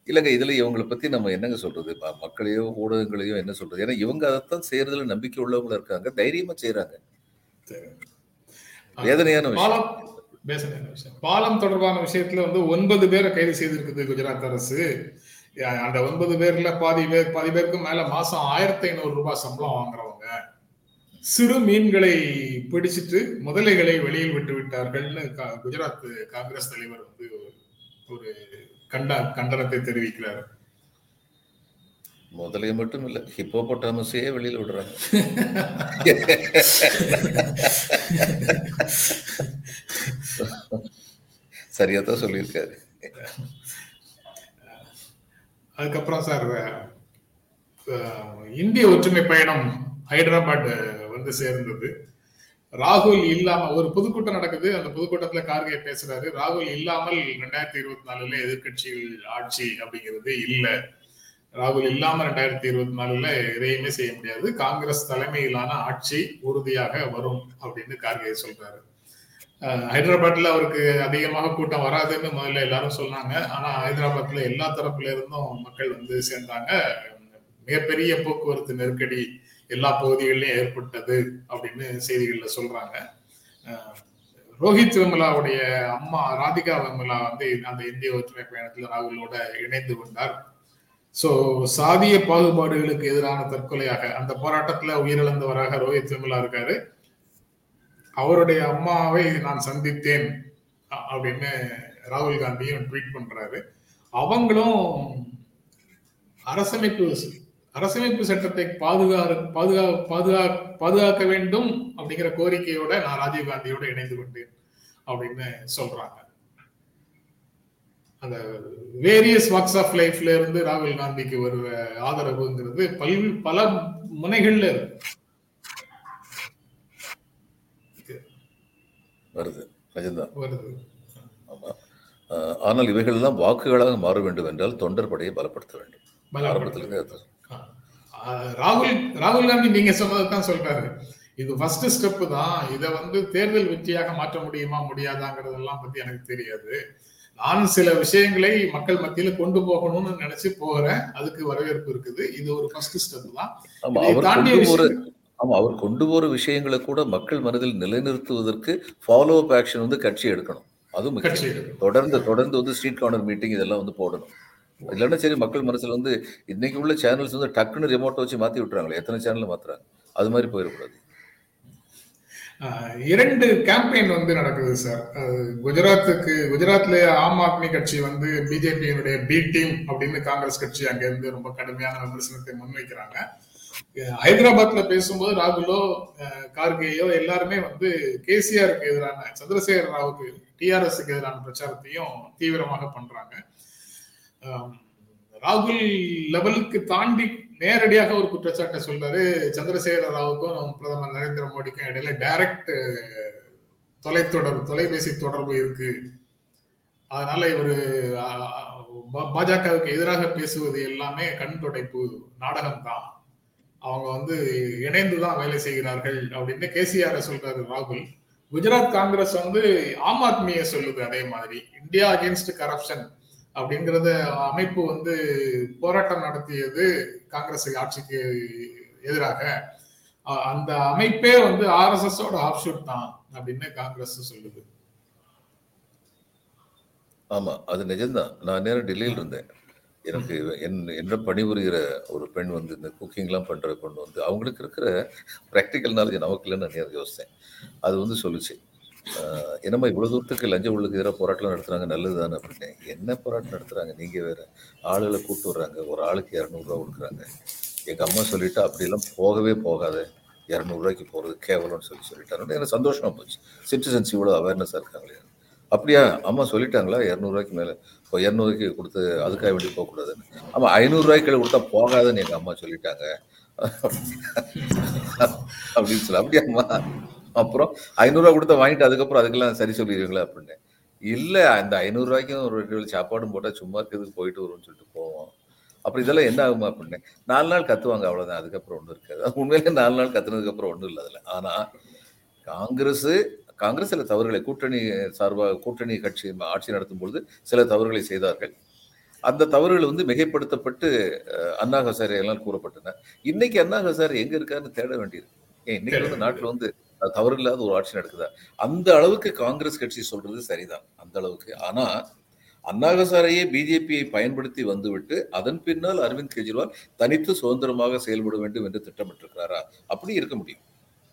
இல்லைங்க இதுல இவங்களை பத்தி நம்ம என்னங்க சொல்றது? ம- மக்களையோ ஊடகங்களையோ என்ன சொல்றது? ஏன்னா இவங்க அதைத்தான் செய்யறதுல நம்பிக்கை உள்ளவங்களா இருக்காங்க தைரியமா செய்யறாங்க வேதனையான பாலம் பேசுன விஷயம். பாலம் தொடர்பான விஷயத்துல வந்து ஒன்பது பேரை கைது செய்திருக்குது குஜராத் அரசு. அந்த ஒன்பது பேர்ல பாதி பேர் பாதி பேருக்கு மேல மாசம் ஆயிரத்தி ஐநூறு ரூபாய் சம்பளம் வாங்குறவங்க. சிறு மீன்களை பிடிச்சிட்டு முதலைகளை வெளியில் விட்டு விட்டார்கள்னு குஜராத் காங்கிரஸ் தலைவர் வந்து ஒரு கண்ட கண்டனத்தை தெரிவிக்கிறார். முதலைய மட்டும் இல்ல ஹிப்போபொட்டாமஸையே வெளியில் விடுறாங்க. சரியா தான் சொல்லியிருக்காரு. அதுக்கப்புறம் சார் இந்திய ஒற்றுமை பயணம் ஹைதராபாத் வந்து சேர்ந்தது. ராகுல் இல்லாம ஒரு பொதுக்கூட்டம் நடக்குது. அந்த பொதுக்கூட்டத்துல கார்கே பேசுறாரு. ராகுல் இல்லாமல் ரெண்டாயிரத்தி இருபத்தி நாலுல எதிர்க்கட்சிகள் ஆட்சி அப்படிங்கிறது இல்லை. ராகுல் இல்லாம ரெண்டாயிரத்தி இருபத்தி நாலுல எதையுமே செய்ய முடியாது. காங்கிரஸ் தலைமையிலான ஆட்சி உறுதியாக வரும் அப்படின்னு கார்கே சொல்றாரு. ஹைதராபாத்ல அவருக்கு அதிகமாக கூட்டம் வராதுன்னு முதல்ல எல்லாரும் சொன்னாங்க. ஆனா ஹைதராபாத்ல எல்லா தரப்புல இருந்தும் மக்கள் வந்து சேர்ந்தாங்க. மிகப்பெரிய போக்குவரத்து நெருக்கடி எல்லா பகுதிகளிலும் ஏற்பட்டது அப்படின்னு செய்திகள்ல சொல்றாங்க. ரோஹித் வெமுலாவுடைய அம்மா ராதிகா வெமுலா வந்து அந்த இந்திய ஒற்றுமை பயணத்துல ராகுலோட இணைந்து கொண்டார். ஸோ சாதிய பாகுபாடுகளுக்கு எதிரான தற்கொலையாக அந்த போராட்டத்துல உயிரிழந்தவராக ரோஹித் வெமுலா இருக்காரு. அவருடைய அம்மாவை நான் சந்தித்தேன் அப்படின்னு ராகுல் காந்தியும் ட்வீட் பண்றாரு. அவங்களும் அரசமைப்பு அரசமைப்பு சட்டத்தை பாதுகா பாதுகா பாதுகா பாதுகாக்க வேண்டும் அப்படிங்கிற கோரிக்கையோட நான் ராஜீவ் காந்தியோட இணைந்து கொண்டேன் அப்படின்னு சொல்றாங்க. அந்த வேரியஸ் வாக்ஸ் ஆஃப் லைஃப்ல இருந்து ராகுல் காந்திக்கு வருவ ஆதரவுங்கிறது பல் பல முனைகள்ல இருக்கு. வருது. நிஜம்தான் வருது. ஆமா. ஆனால் இவைகள் எல்லாம் வாக்குகளாக மாற வேண்டும் என்றால் தொண்டர் படையை பலப்படுத்த வேண்டும். ஆஹ் ராகுல் ராகுல் காந்தி நீங்க சொன்னதான் சொல்றாரு. இது ஃபர்ஸ்ட் ஸ்டெப் தான். இதை வந்து தேர்தல் வெற்றியாக மாற்ற முடியுமா முடியாதாங்கிறதெல்லாம் பத்தி எனக்கு தெரியாது. நான் சில விஷயங்களை மக்கள் மத்தியில கொண்டு போகணும்னு நினைச்சு போகிறேன் அதுக்கு வரவேற்பு இருக்குது. இது ஒரு ஃபர்ஸ்ட் ஸ்டெப் தான். ஆமா இதை அவர் தாண்டிய கொண்டு போற விஷயம் ஆமா அவர் கொண்டு போற விஷயங்களை கூட மக்கள் மனதில் நிலைநிறுத்துவதற்கு ஃபாலோ அப் ஆக்ஷன் வந்து கட்சி எடுக்கணும். அதுவும். தொடர்ந்து தொடர்ந்து வந்து ஸ்ட்ரீட் கார்னர் மீட்டிங் இதெல்லாம் வந்து போடணும். இல்லைன்னா சரி மக்கள் மனசுல வந்து இன்னைக்கு உள்ள சேனல்ஸ் வந்து டக்குன்னு ரிமோட்டை வச்சு மாத்தி விட்டுறாங்களே. எத்தனை சேனல் மாத்துறாங்க? அது மாதிரி போயிடக்கூடாது. இரண்டு கேம்பெயின் வந்து நடக்குது சார் குஜராத்துக்கு குஜராத்ல ஆம் ஆத்மி கட்சி வந்து பிஜேபியினுடைய பி டீம் அப்படின்னு காங்கிரஸ் கட்சி அங்க இருந்து ரொம்ப கடுமையான விமர்சனத்தை முன்வைக்கிறாங்க. ஹைதராபாத்ல பேசும்போது ராகுலோ கார்கேயோ எல்லாருமே வந்து கேசிஆருக்கு எதிரான சந்திரசேகர ராவுக்கு டிஆர்எஸ்க்கு எதிரான பிரச்சாரத்தையும் தீவிரமாக பண்றாங்க. ராகுல் லெவலுக்கு தாண்டி நேரடியாக ஒரு குற்றச்சாட்டை சொல்றாரு சந்திரசேகர ராவுக்கும் பிரதமர் நரேந்திர மோடிக்கும் இடையில டைரக்ட் தொலைத்தொடர்பு தொலைபேசி தொடர்பு இருக்கு. அதனால இவர் பாஜகவுக்கு எதிராக பேசுவது எல்லாமே கண் தொடைப்பு நாடகம் தான். அவங்க வந்து இணைந்து தான் வேலை செய்கிறார்கள் அப்படின்னு கேசிஆர் சொல்றாரு ராகுல். குஜராத் காங்கிரஸ் வந்து ஆம் ஆத்மியை சொல்லுது அதே மாதிரி. இந்தியா அகேன்ஸ்ட் கரப்ஷன் அப்படிங்கிறத அமைப்பு வந்து போராட்டம் நடத்தியது காங்கிரஸ் ஆட்சிக்கு எதிராக. அந்த அமைப்பே வந்து ஆர்எஸ்எஸ் ஓட ஆப்ஷூட் தான் அப்படின்னு காங்கிரஸ் சொல்லுது. ஆமா அது நிஜம்தான். நான் நேரம் டெல்லியில் இருந்தேன். எனக்கு என் என்ன பணிபுரிகிற ஒரு பெண் வந்து இந்த குக்கிங்லாம் பண்ணுற பொண்ணு வந்து அவங்களுக்கு இருக்கிற ப்ராக்டிக்கல் நாலேஜ் நமக்கு இல்லைன்னு நான் யோசித்தேன். அது வந்து சொல்லுச்சு. என்னம்மா இவ்வளோ தூரத்துக்கு லஞ்ச உள்ளுக்கு எதிராக போராட்டம் நடத்துறாங்க? நல்லது தானே அப்படின்னு என்ன போராட்டம் நடத்துகிறாங்க நீங்கள் வேறு. ஆளுகளை கூப்பிட்டு வர்றாங்க. ஒரு ஆளுக்கு இரநூறுவா கொடுக்குறாங்க. எங்கள் அம்மா சொல்லிவிட்டு அப்படிலாம் போகவே போகாத. இரநூறுவாய்க்கு போகிறது கேவலம்னு சொல்லி சொல்லிட்டாங்க. எனக்கு சந்தோஷமாக போச்சு. சிட்டிசன்ஸ் இவ்வளோ அவேர்னஸாக இருக்காங்களே. அப்படியா? அம்மா சொல்லிட்டாங்களா? இரநூறுவாய்க்கு மேலே. இப்போ இரநூறுவாய்க்கு கொடுத்து அதுக்காக வேண்டி போகக்கூடாதுன்னு. ஆமாம் ஐநூறுரூவாய்க்கு கொடுத்தா போகாதுன்னு எங்கள் அம்மா சொல்லிட்டாங்க. அப்படின்னு சொல்லி அப்படியாம்மா அப்புறம் ஐநூறுரூவா கொடுத்தா வாங்கிட்டு அதுக்கப்புறம் அதுக்கெல்லாம் சரி சொல்லிடுவீங்களா அப்படின்னு. இல்லை அந்த ஐநூறுரூவாய்க்கும் ஒரு ரெண்டு வேளை சாப்பாடும் போட்டால் சும்மா இருக்கிறதுக்கு போயிட்டு வருவோம்னு சொல்லிட்டு போவோம். அப்புறம் இதெல்லாம் என்ன ஆகுமா அப்படின்னு. நாலு நாள் கத்துவாங்க அவ்வளோதான் அதுக்கப்புறம் ஒன்றும் இருக்காது. உண்மையிலே நாலு நாள் கத்துனதுக்கு அப்புறம் ஒன்றும் இல்லை அதில். ஆனால் காங்கிரஸ் காங்கிரஸ் சில தவறுகளை கூட்டணி சார்பாக கூட்டணி கட்சி ஆட்சி நடத்தும் பொழுது சில தவறுகளை செய்தார்கள். அந்த தவறுகள் வந்து மிகைப்படுத்தப்பட்டு அண்ணா ஹசாரே எல்லாம் கூறப்பட்டன. இன்னைக்கு அண்ணா ஹசாரே எங்க இருக்காருன்னு தேட வேண்டியது ஏன் இன்னைக்கு வந்து நாட்டுல வந்து தவறு இல்லாத ஒரு ஆட்சி நடக்குதா? அந்த அளவுக்கு காங்கிரஸ் கட்சி சொல்றது சரிதான் அந்த அளவுக்கு. ஆனா அண்ணாகசாரையே பிஜேபியை பயன்படுத்தி வந்துவிட்டு அதன் பின்னால் அரவிந்த் கெஜ்ரிவால் தனித்து சுதந்திரமாக செயல்பட வேண்டும் என்று திட்டமிட்டிருக்கிறாரா? அப்படி இருக்க முடியும்.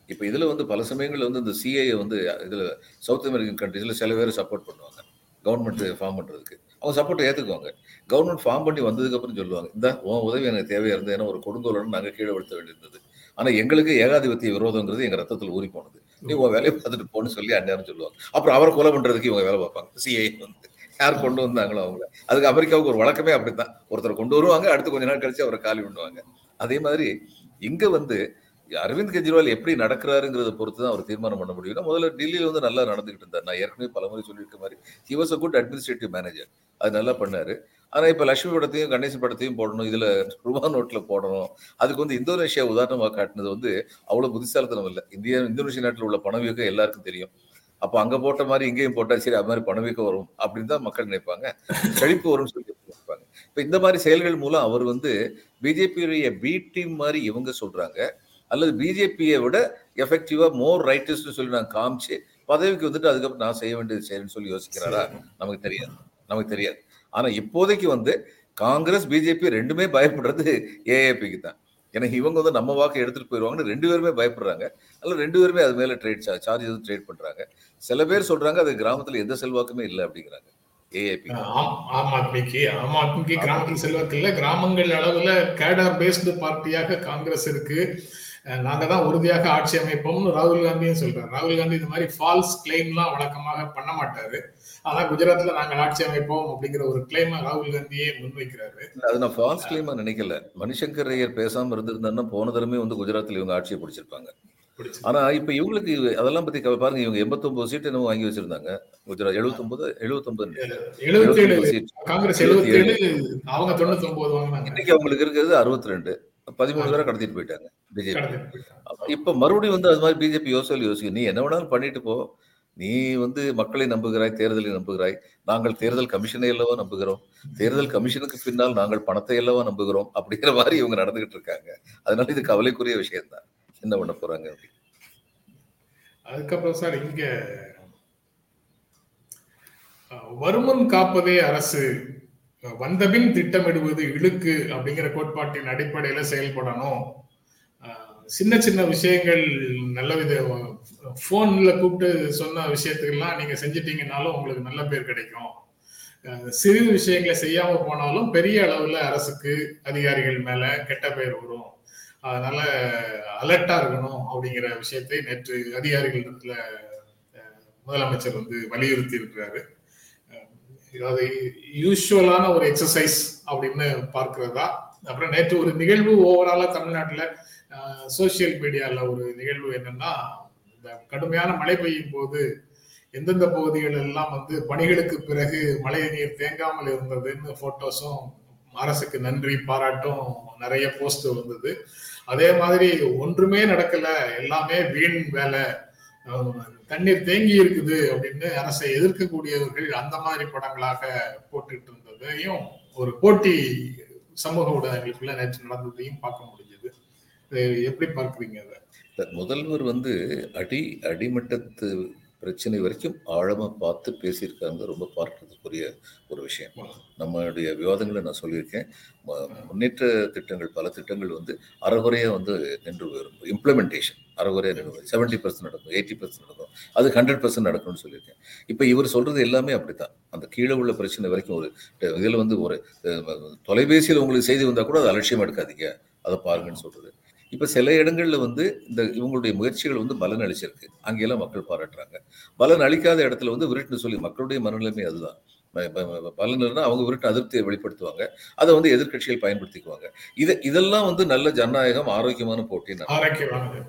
இப்ப இதுல வந்து பல சமயங்களில் வந்து இந்த சிஐஏ வந்து இதுல சவுத் அமெரிக்கன் கண்ட்ரீஸ்ல சில பேர் சப்போர்ட் பண்ணுவாங்க. கவர்மெண்ட் ஃபார்ம் பண்றதுக்கு. அவங்க சப்போர்ட் ஏத்துக்குவாங்க. கவர்மெண்ட் ஃபார்ம் பண்ணி வந்ததுக்கு அப்புறம் சொல்லுவாங்க இந்த உன் உதவி எனக்கு தேவையா இருந்தது ஏன்னா ஒரு கொடுங்கோலன்னு நாங்கள் கீழே விழுத்த வேண்டியிருந்தது. ஆனா எங்களுக்கு ஏகாதிபத்திய விரோதங்கிறது எங்க ரத்தத்தில் ஊறி போனது. நீ உன் வேலையை பார்த்துட்டு போன்னு சொல்லி அந்நேரம் சொல்லுவாங்க. அப்புறம் அவரை கொலை பண்றதுக்கு இவங்க வேலை பார்ப்பாங்க. சிஐ வந்து. யார் கொண்டு வந்தாங்களோ அவங்கள. அதுக்கு அமெரிக்காவுக்கு ஒரு வழக்கமே அப்படித்தான். ஒருத்தர் கொண்டு வருவாங்க அடுத்து கொஞ்ச நாள் கழிச்சு அவரை காலி பண்ணுவாங்க. அதே மாதிரி இங்க வந்து அரவிந்த் கெஜ்ரிவால் எப்படி நடக்கிறாருங்கிறத பொறுத்து தான் அவர் தீர்மானம் பண்ண முடியும். முதல்ல டெல்லியில் வந்து நல்லா நடந்துகிட்டு இருந்தார். நான் ஏற்கனவே பலமுறை சொல்லியிருக்க மாதிரி he was a good administrative manager அது நல்லா பண்ணாரு. ஆனா இப்ப லட்சுமி படத்தையும் கணேசன் படத்தையும் போடணும் இதுல ரூபா நோட்ல போடணும். அதுக்கு வந்து இந்தோனேஷியா உதாரணமாக காட்டினது வந்து அவ்வளவு புத்திசாலித்தனம் இல்லை. இந்தியா இந்தோனேஷியா நாட்டில் உள்ள பணவீக்கம் எல்லாருக்கும் தெரியும். அப்ப அங்க போட்ட மாதிரி இங்கேயும் போட்டா சரி அது மாதிரி பணவீக்கம் வரும் அப்படின்னு தான் மக்கள் நினைப்பாங்க. செழிப்பு வரும்னு சொல்லி நினைப்பாங்க. இப்ப இந்த மாதிரி செயல்கள் மூலம் அவர் வந்து பிஜேபியுடைய பி டீம் மாதிரி இவங்க சொல்றாங்க. அல்லது பிஜேபியை விட எஃபெக்டிவா மோர் ரைட்டர்ஸ்னு சொல்லி நான் காமிச்சு பதவிக்கு வந்துட்டு அதுக்கப்புறம் நான் செய்ய வேண்டியது செய்யணும்னு சொல்லி யோசிக்கிறாரா? நமக்கு தெரியாது. நமக்கு தெரியாது. ஆனா இப்போதைக்கு வந்து காங்கிரஸ் பிஜேபி ரெண்டுமே பயப்படுறது ஏஏபிக்கு தான். ஏன்னா இவங்க வந்து நம்ம வாக்கு எடுத்துட்டு போயிடுவாங்கன்னு ரெண்டு பேருமே பயப்படுறாங்க. அல்ல ரெண்டு பேருமே அது மேல ட்ரேட் சார்ஜ் எதுவும் ட்ரேட் பண்றாங்க. சில பேர் சொல்றாங்க அது கிராமத்துல எந்த செல்வாக்குமே இல்லை அப்படிங்கிறாங்க. ஏஏபி. ஆம் ஆத்மிக்கு ஆம் ஆத்மிக்கு கிராமத்தில் செல்வாக்கு இல்லை. கிராமங்கள் அளவுல கேடர் பேஸ்டு பார்ட்டியாக காங்கிரஸ் இருக்கு. நாங்க தான் உறுதியாக ஆட்சி அமைப்போம்னு ராகுல் காந்தியும் சொல்றாரு. ராகுல் காந்தி இந்த மாதிரி ஃபால்ஸ் கிளைம்லாம் வழக்கமாக பண்ண மாட்டாரு. ஆனா குஜராத்ல நாங்கள் ஆட்சி அமைப்போம் அப்படிங்கிற ஒரு கிளைமை ராகுல் காந்தியே முன்வைக்கிறாரு. அது நான் ஃபால்ஸ் கிளைமா நினைக்கல. மணிசங்கர் ஐயர் பேசாம இருந்திருந்தாருன்னா போன தடவை வந்து குஜராத்ல இவங்க ஆட்சியை பிடிச்சிருப்பாங்க. பிடிச்சு ஆனா இப்ப இவங்களுக்கு அதெல்லாம் பத்தி பாருங்க இவங்க எண்பத்தொன்பது சீட் என்னமோ வாங்கி வச்சிருந்தாங்க. குஜராத் எழுபத்தொன்பது எழுபத்தொன்பது சீட் காங்கிரஸ் அவங்க இன்னைக்கு அவங்களுக்கு இருக்கிறது அறுபத்தி ரெண்டு பதிமூணு பேரை கடத்திட்டு போயிட்டாங்க பிஜேபி. இப்ப மறுபடியும் வந்து அது மாதிரி பிஜேபி யோசனை யோசிக்கும் நீ என்ன வேணாலும் பண்ணிட்டு போ. நீ வந்து மக்களை நம்புகிறாய் தேர்தலை நம்புகிறாய். நாங்கள் தேர்தல் கமிஷனை அல்லவா நம்புகிறோம். தேர்தல் கமிஷனுக்கு பின்னால் நாங்கள் பணத்தை அல்லவா நம்புகிறோம் அப்படிங்கிற மாதிரி இவங்க நடந்துகிட்டு இருக்காங்க. அதனால இது கவலைக்குரிய விஷயம்தான். என்ன பண்ண போறாங்க அதுக்கப்புறம் சார் இங்க வருமுன் காப்பதே அரசு வந்தபின் திட்டமிடுவது இழுக்கு அப்படிங்கிற கோட்பாட்டின் அடிப்படையில செயல்படணும். சின்ன சின்ன விஷயங்கள் நல்ல வித ஃபோன்ல கூப்பிட்டு சொன்ன விஷயத்துக்கெல்லாம் நீங்க செஞ்சிட்டீங்கன்னாலும் உங்களுக்கு நல்ல பேர் கிடைக்கும். சிறு விஷயங்களை செய்யாம போனாலும் பெரிய அளவுல அரசுக்கு அதிகாரிகள் மேல கெட்ட பெயர் வரும். அதனால அலர்ட்டா இருக்கணும் அப்படிங்கிற விஷயத்தை நேற்று அதிகாரிகளிடத்துல முதலமைச்சர் வந்து வலியுறுத்தி இருக்கிறாரு அது யூஸ்வலான ஒரு எக்ஸசைஸ் அப்படின்னு பார்க்கிறதா? அப்புறம் நேற்று ஒரு நிகழ்வு ஓவராலா தமிழ்நாட்டில் சோசியல் மீடியாவில் ஒரு நிகழ்வு என்னன்னா இந்த கடுமையான மழை பெய்யும் போது எந்தெந்த பகுதிகள் எல்லாம் வந்து பணிகளுக்கு பிறகு மழை நீர் தேங்காமல் இருந்ததுன்னு போட்டோஸும் அரசுக்கு நன்றி பாராட்டும் நிறைய போஸ்ட் வந்தது. அதே மாதிரி ஒன்றுமே நடக்கல எல்லாமே வீண் வேலை. தண்ணீர் தேங்கி இருக்குது அப்படின்னு அரசை எதிர்க்கக்கூடியவர்கள் அந்த மாதிரி படங்களாக போட்டுட்டு இருந்ததையும் ஒரு போட்டி சமூக ஊடகங்களுக்குள்ள நேற்று நடந்ததையும் பார்க்க முடிஞ்சது. எப்படி பார்க்குறீங்க அதை? முதல்வர் வந்து அடி அடிமட்டத்து பிரச்சனை வரைக்கும் ஆழமா பார்த்து பேசியிருக்காங்க ரொம்ப பார்க்கறதுக்குரிய ஒரு விஷயம். நம்மளுடைய விவாதங்களை நான் சொல்லியிருக்கேன். முன்னேற்ற திட்டங்கள் பல திட்டங்கள் வந்து அறகுறையா வந்து நின்று போயிடும் இம்ப்ளிமெண்டேஷன் அறகுறையா நின்று போயிடும் செவன்டி பர்சன்ட் நடக்கும் எயிட்டி பர்சன்ட் நடக்கும். அது ஹண்ட்ரட் பர்சன்ட் நடக்கும்னு சொல்லியிருக்கேன். இப்போ இவர் சொல்றது எல்லாமே அப்படித்தான். அந்த கீழே உள்ள பிரச்சனை வரைக்கும் ஒரு இதில் வந்து ஒரு தொலைபேசியில் உங்களுக்கு செய்தி வந்தால் கூட அதை அலட்சியம் எடுக்காதீங்க. அதை பாருங்கன்னு சொல்றது. இப்ப சில இடங்கள்ல வந்து இந்த இவங்களுடைய முயற்சிகள் வந்து பலன் அளிச்சிருக்கு. அங்கெல்லாம் மக்கள் பாராட்டுறாங்க. பலன் அளிக்காத இடத்துல வந்து விருட்டுன்னு சொல்லி மக்களுடைய மனநிலைமை அதுதான். ப- ப- ப- பலன் இருந்தா அவங்க விருட்டு அதிருப்தியை வெளிப்படுத்துவாங்க. அதை வந்து எதிர்க்கட்சிகள் பயன்படுத்திக்குவாங்க. இது இதெல்லாம் வந்து நல்ல ஜனநாயகம் ஆரோக்கியமான போட்டி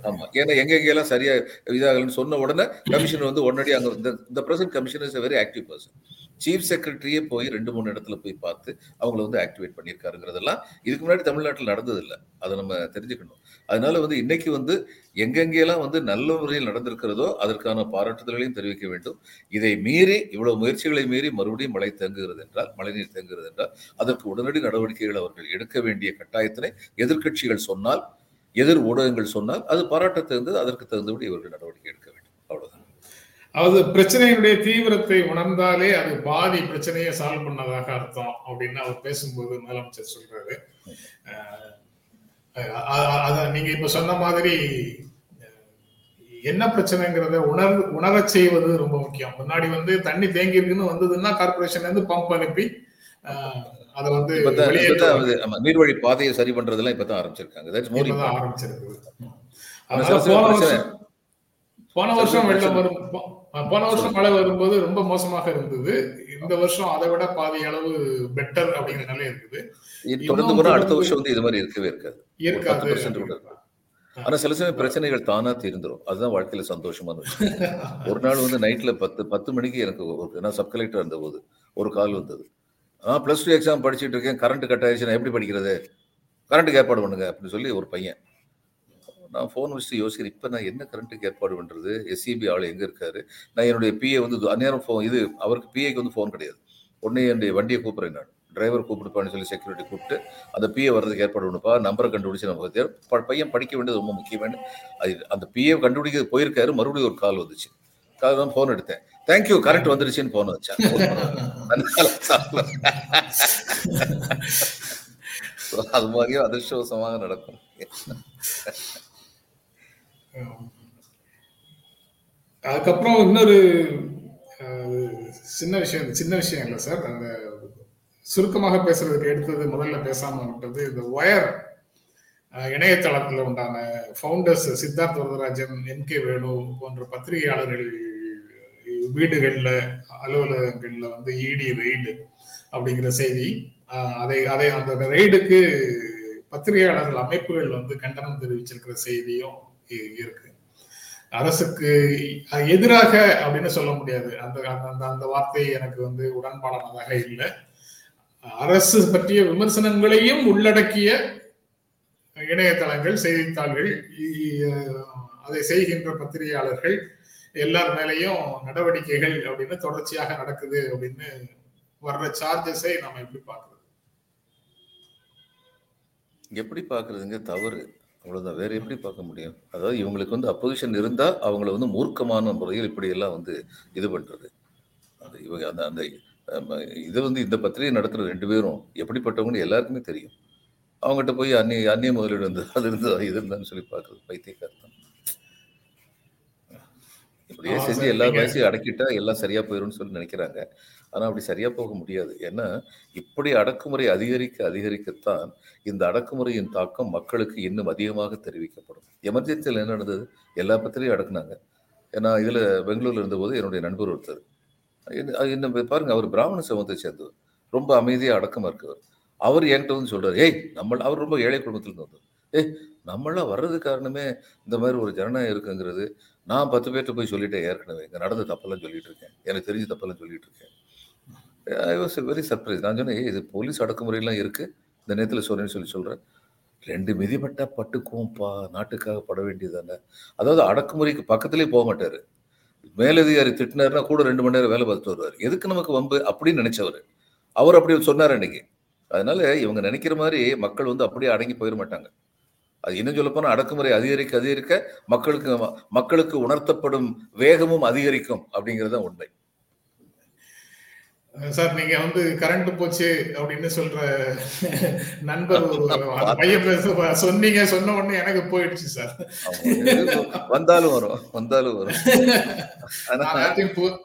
ஆமா. ஏன்னா எங்க எங்கெல்லாம் சரியா இதாகலன்னு சொன்ன உடனே கமிஷன் வந்து உடனடி அங்க இந்த இந்த present commission is very active person chief செக்ரட்டரியே போய் ரெண்டு மூணு இடத்துல போய் பார்த்து அவங்கள வந்து ஆக்டிவேட் பண்ணியிருக்காருங்கிறதெல்லாம் இதுக்கு முன்னாடி தமிழ்நாட்டில் நடந்ததில்லை. அதை நம்ம தெரிஞ்சுக்கணும். அதனால வந்து இன்னைக்கு வந்து எங்கெங்கெல்லாம் வந்து நல்ல முறையில் நடந்திருக்கிறதோ அதற்கான பாராட்டுதல்களையும் தெரிவிக்க வேண்டும். இதை மீறி இவ்வளவு முயற்சிகளை மீறி மறுபடியும் மழை தேங்குகிறது என்றால் மழைநீர் தேங்குகிறது என்றால் அதற்கு உடனடி நடவடிக்கைகள் அவர்கள் எடுக்க வேண்டிய கட்டாயத்தினை எதிர்க்கட்சிகள் சொன்னால் எதிர் ஊடகங்கள் சொன்னால் அது பாராட்ட தகுந்தது அதற்கு தகுந்தபடி இவர்கள் நடவடிக்கை எடுக்க அதாவது பிரச்சனையினுடைய தீவிரத்தை உணர்ந்தாலே அது பாதி பிரச்சனையை சால்வ் பண்ணதாக அர்த்தம் அப்படின்னு அவர் பேசும்போது முதலமைச்சர் சொல்றாரு. அத நீங்க இப்ப சொன்ன மாதிரி என்ன பிரச்சனைங்கிறத உணர் உணரச் செய்வது ரொம்ப முக்கியம். முன்னாடி வந்து தண்ணி தேங்கி இருக்குன்னு வந்ததுன்னா கார்பரேஷன்ல இருந்து பம்ப் அனுப்பி அதை வந்து நீர்வழி பாதையை சரி பண்றதெல்லாம் இப்பதான் ஆரம்பிச்சிருக்காங்க. சில போன வருஷம் போன வருஷம் வெள்ளம் வரும். போன வருஷம் மழை வரும்போது ரொம்ப மோசமாக இருந்தது. இந்த வருஷம் அதை விட பாதி அளவு பெட்டர் அப்படிங்கிற நிலை இருக்குது தொடர்ந்து போனா அடுத்த வருஷம் வந்து இது மாதிரி இருக்கவே இருக்காது. இருக்காது. கூட. ஆனா சில சமயம் பிரச்சனைகள் தானா தீர்ந்துரும். அதுதான் வாழ்க்கையில சந்தோஷமான விஷயம். ஒரு நாள் வந்து நைட்ல பத்து பத்து மணிக்கு எனக்கு ஒரு நான் சப் கலெக்டர் இருந்த போது ஒரு கால் வந்தது. நான் பிளஸ் டூ எக்ஸாம் படிச்சுட்டு இருக்கேன். கரண்ட் கட் ஆயிடுச்சு. நான் எப்படி படிக்கிறது? கரண்ட்டுக்கு ஏற்பாடு பண்ணுங்க அப்படின்னு சொல்லி ஒரு பையன் நான் ஃபோன் வச்சுட்டு யோசிக்கிறேன் இப்போ நான் என்ன கரண்ட்டுக்கு ஏற்பாடு பண்ணுறது எஸ்சிபி ஆள் எங்கே இருக்காரு? நான் என்னுடைய பிஏ வந்து அந்நேரம் ஃபோன் இது அவருக்கு பிஏக்கு வந்து ஃபோன் கிடையாது. உடனே என்னுடைய வண்டியை கூப்பிட்றேன் நான். டிரைவர் கூப்பிடுப்பான்னு சொல்லி செக்யூரிட்டி கூப்பிட்டு அந்த பிஏ வர்றதுக்கு ஏற்பாடு பண்ணுப்பா. நம்பரை கண்டுபிடிச்சு நம்ம ப- பையன் படிக்க வேண்டியது ரொம்ப முக்கியமான அது அந்த பிஏ கண்டுபிடிக்க போயிருக்காரு. மறுபடியும் ஒரு கால் வந்துச்சு. கால் தான் ஃபோன் எடுத்தேன். தேங்க்யூ கரண்ட் வந்துருச்சுன்னு ஃபோன் வச்சேன் அது மாதிரியும் அதிர்ஷ்டவசமாக நடக்கும். அதுக்கப்புறம் இன்னொரு சின்ன விஷயம் சின்ன விஷயம் இல்லை சார். அந்த சுருக்கமாக பேசுறதுக்கு எடுத்தது முதல்ல பேசாம விட்டது இந்த ஒயர் இணையதளத்தில் உண்டான founders Siddharth Varadarajan N K Venu போன்ற பத்திரிகையாளர்கள் வீடுகளில் அலுவலகங்களில் வந்து இடி ரெய்டு அப்படிங்கிற செய்தி அதை அதை அந்த ரெய்டுக்கு பத்திரிகையாளர்கள் அமைப்புகள் வந்து கண்டனம் தெரிவிச்சிருக்கிற செய்தியும் இருக்கு. அரசுக்கு எதிராக அப்படின்னு சொல்ல முடியாது. அந்த அந்த அந்த வார்த்தை எனக்கு வந்து உடன்பாடானதாக இல்லை. அரசு பற்றிய விமர்சனங்களையும் உள்ளடக்கிய இணையதளங்கள் செய்தித்தாள்கள் அதை செய்கின்ற பத்திரிகையாளர்கள் எல்லார் மேலேயும் நடவடிக்கைகள் அப்படின்னு தொடர்ச்சியாக நடக்குது அப்படின்னு வர்ற சார்ஜஸை நம்ம எப்படி பார்க்கறது? எப்படி பார்க்கறதுங்க? தவறு. அவ்வளவுதான் வேற எப்படி பார்க்க முடியும்? அதாவது இவங்களுக்கு வந்து அப்போசிஷன் இருந்தா அவங்கள வந்து மூர்க்கமான முறையில் இப்படி எல்லாம் வந்து இது பண்றது. அது இவங்க அந்த அந்த இது வந்து இந்த பத்திரிகை நடத்துற ரெண்டு பேரும் எப்படிப்பட்டவங்கன்னு எல்லாருக்குமே தெரியும். அவங்ககிட்ட போய் அந்நிய அந்நிய முதலீடு வந்து அது இருந்து இது இருந்தான்னு சொல்லி பார்க்கறது பைத்தியக்காரத்தான் இப்படியே செஞ்சு எல்லா வயசையும் அடக்கிட்டா எல்லாம் சரியா போயிடும்னு சொல்லி நினைக்கிறாங்க. ஆனால் அப்படி சரியாக போக முடியாது. ஏன்னா இப்படி அடக்குமுறை அதிகரிக்க அதிகரிக்கத்தான் இந்த அடக்குமுறையின் தாக்கம் மக்களுக்கு இன்னும் அதிகமாக தெரிவிக்கப்படும். எமர்ஜென்சியில் என்ன நடந்தது? எல்லா பத்திரிகையும் அடக்குனாங்க. ஏன்னா இதில் பெங்களூரில் இருந்தபோது என்னுடைய நண்பர் ஒருத்தர். இன்னும் பாருங்கள் என்ன பாருங்க அவர் பிராமண சமூகத்தை சேர்ந்தவர். ரொம்ப அமைதியாக அடக்கமாக இருக்கவர் அவர் என்கிட்ட வந்து சொல்கிறார் ஏய் நம்ம அவர் ரொம்ப ஏழை குடும்பத்துல இருந்து வந்தவர். ஏய் நம்மளாம் வர்றது காரணமே இந்த மாதிரி ஒரு ஜனநாயகம் இருக்குங்கிறது நான் பத்து பேர்கிட்ட போய் சொல்லிட்டேன் ஏற்கனவே. இங்கே நடந்த தப்பெல்லாம் சொல்லிட்டு இருக்கேன். எனக்கு தெரிஞ்ச தப்பெல்லாம் சொல்லிட்டு இருக்கேன். ஐ வாஸ் வெரி சர்ப்ரைஸ் நான் சொன்னேன் இது போலீஸ் அடக்குமுறையெல்லாம் இருக்குது இந்த நேரத்தில் சொல்கிறேன்னு சொல்லி சொல்கிறேன் ரெண்டு மிதிப்பட்டா பட்டுக்குவோம்ப்பா நாட்டுக்காக பட வேண்டியதானே. அதாவது அடக்குமுறைக்கு பக்கத்துலேயே போக மாட்டார். மேலதிகாரி திட்டினார்னா கூட ரெண்டு மணி நேரம் வேலை பார்த்துட்டு வருவார். எதுக்கு நமக்கு வம்பு? அப்படின்னு நினைச்சவர். அவர் அப்படி சொன்னார் அன்னைக்கு. அதனால இவங்க நினைக்கிற மாதிரி மக்கள் வந்து அப்படியே அடங்கி போயிட மாட்டாங்க. அது இன்னும் சொல்லப்போனால் அடக்குமுறை அதிகரிக்க அதிகரிக்க மக்களுக்கு மக்களுக்கு உணர்த்தப்படும் வேகமும் அதிகரிக்கும் அப்படிங்கிறது தான் உண்மை. சார் நீங்க வந்து கரண்ட் போச்சு அப்படின்னு சொல்ற நண்பர் பையன் பேச சொன்னீங்க சொன்ன உடனே எனக்கு போயிடுச்சு சார். வந்தாலும் வரும் வந்தாலும் வரும்.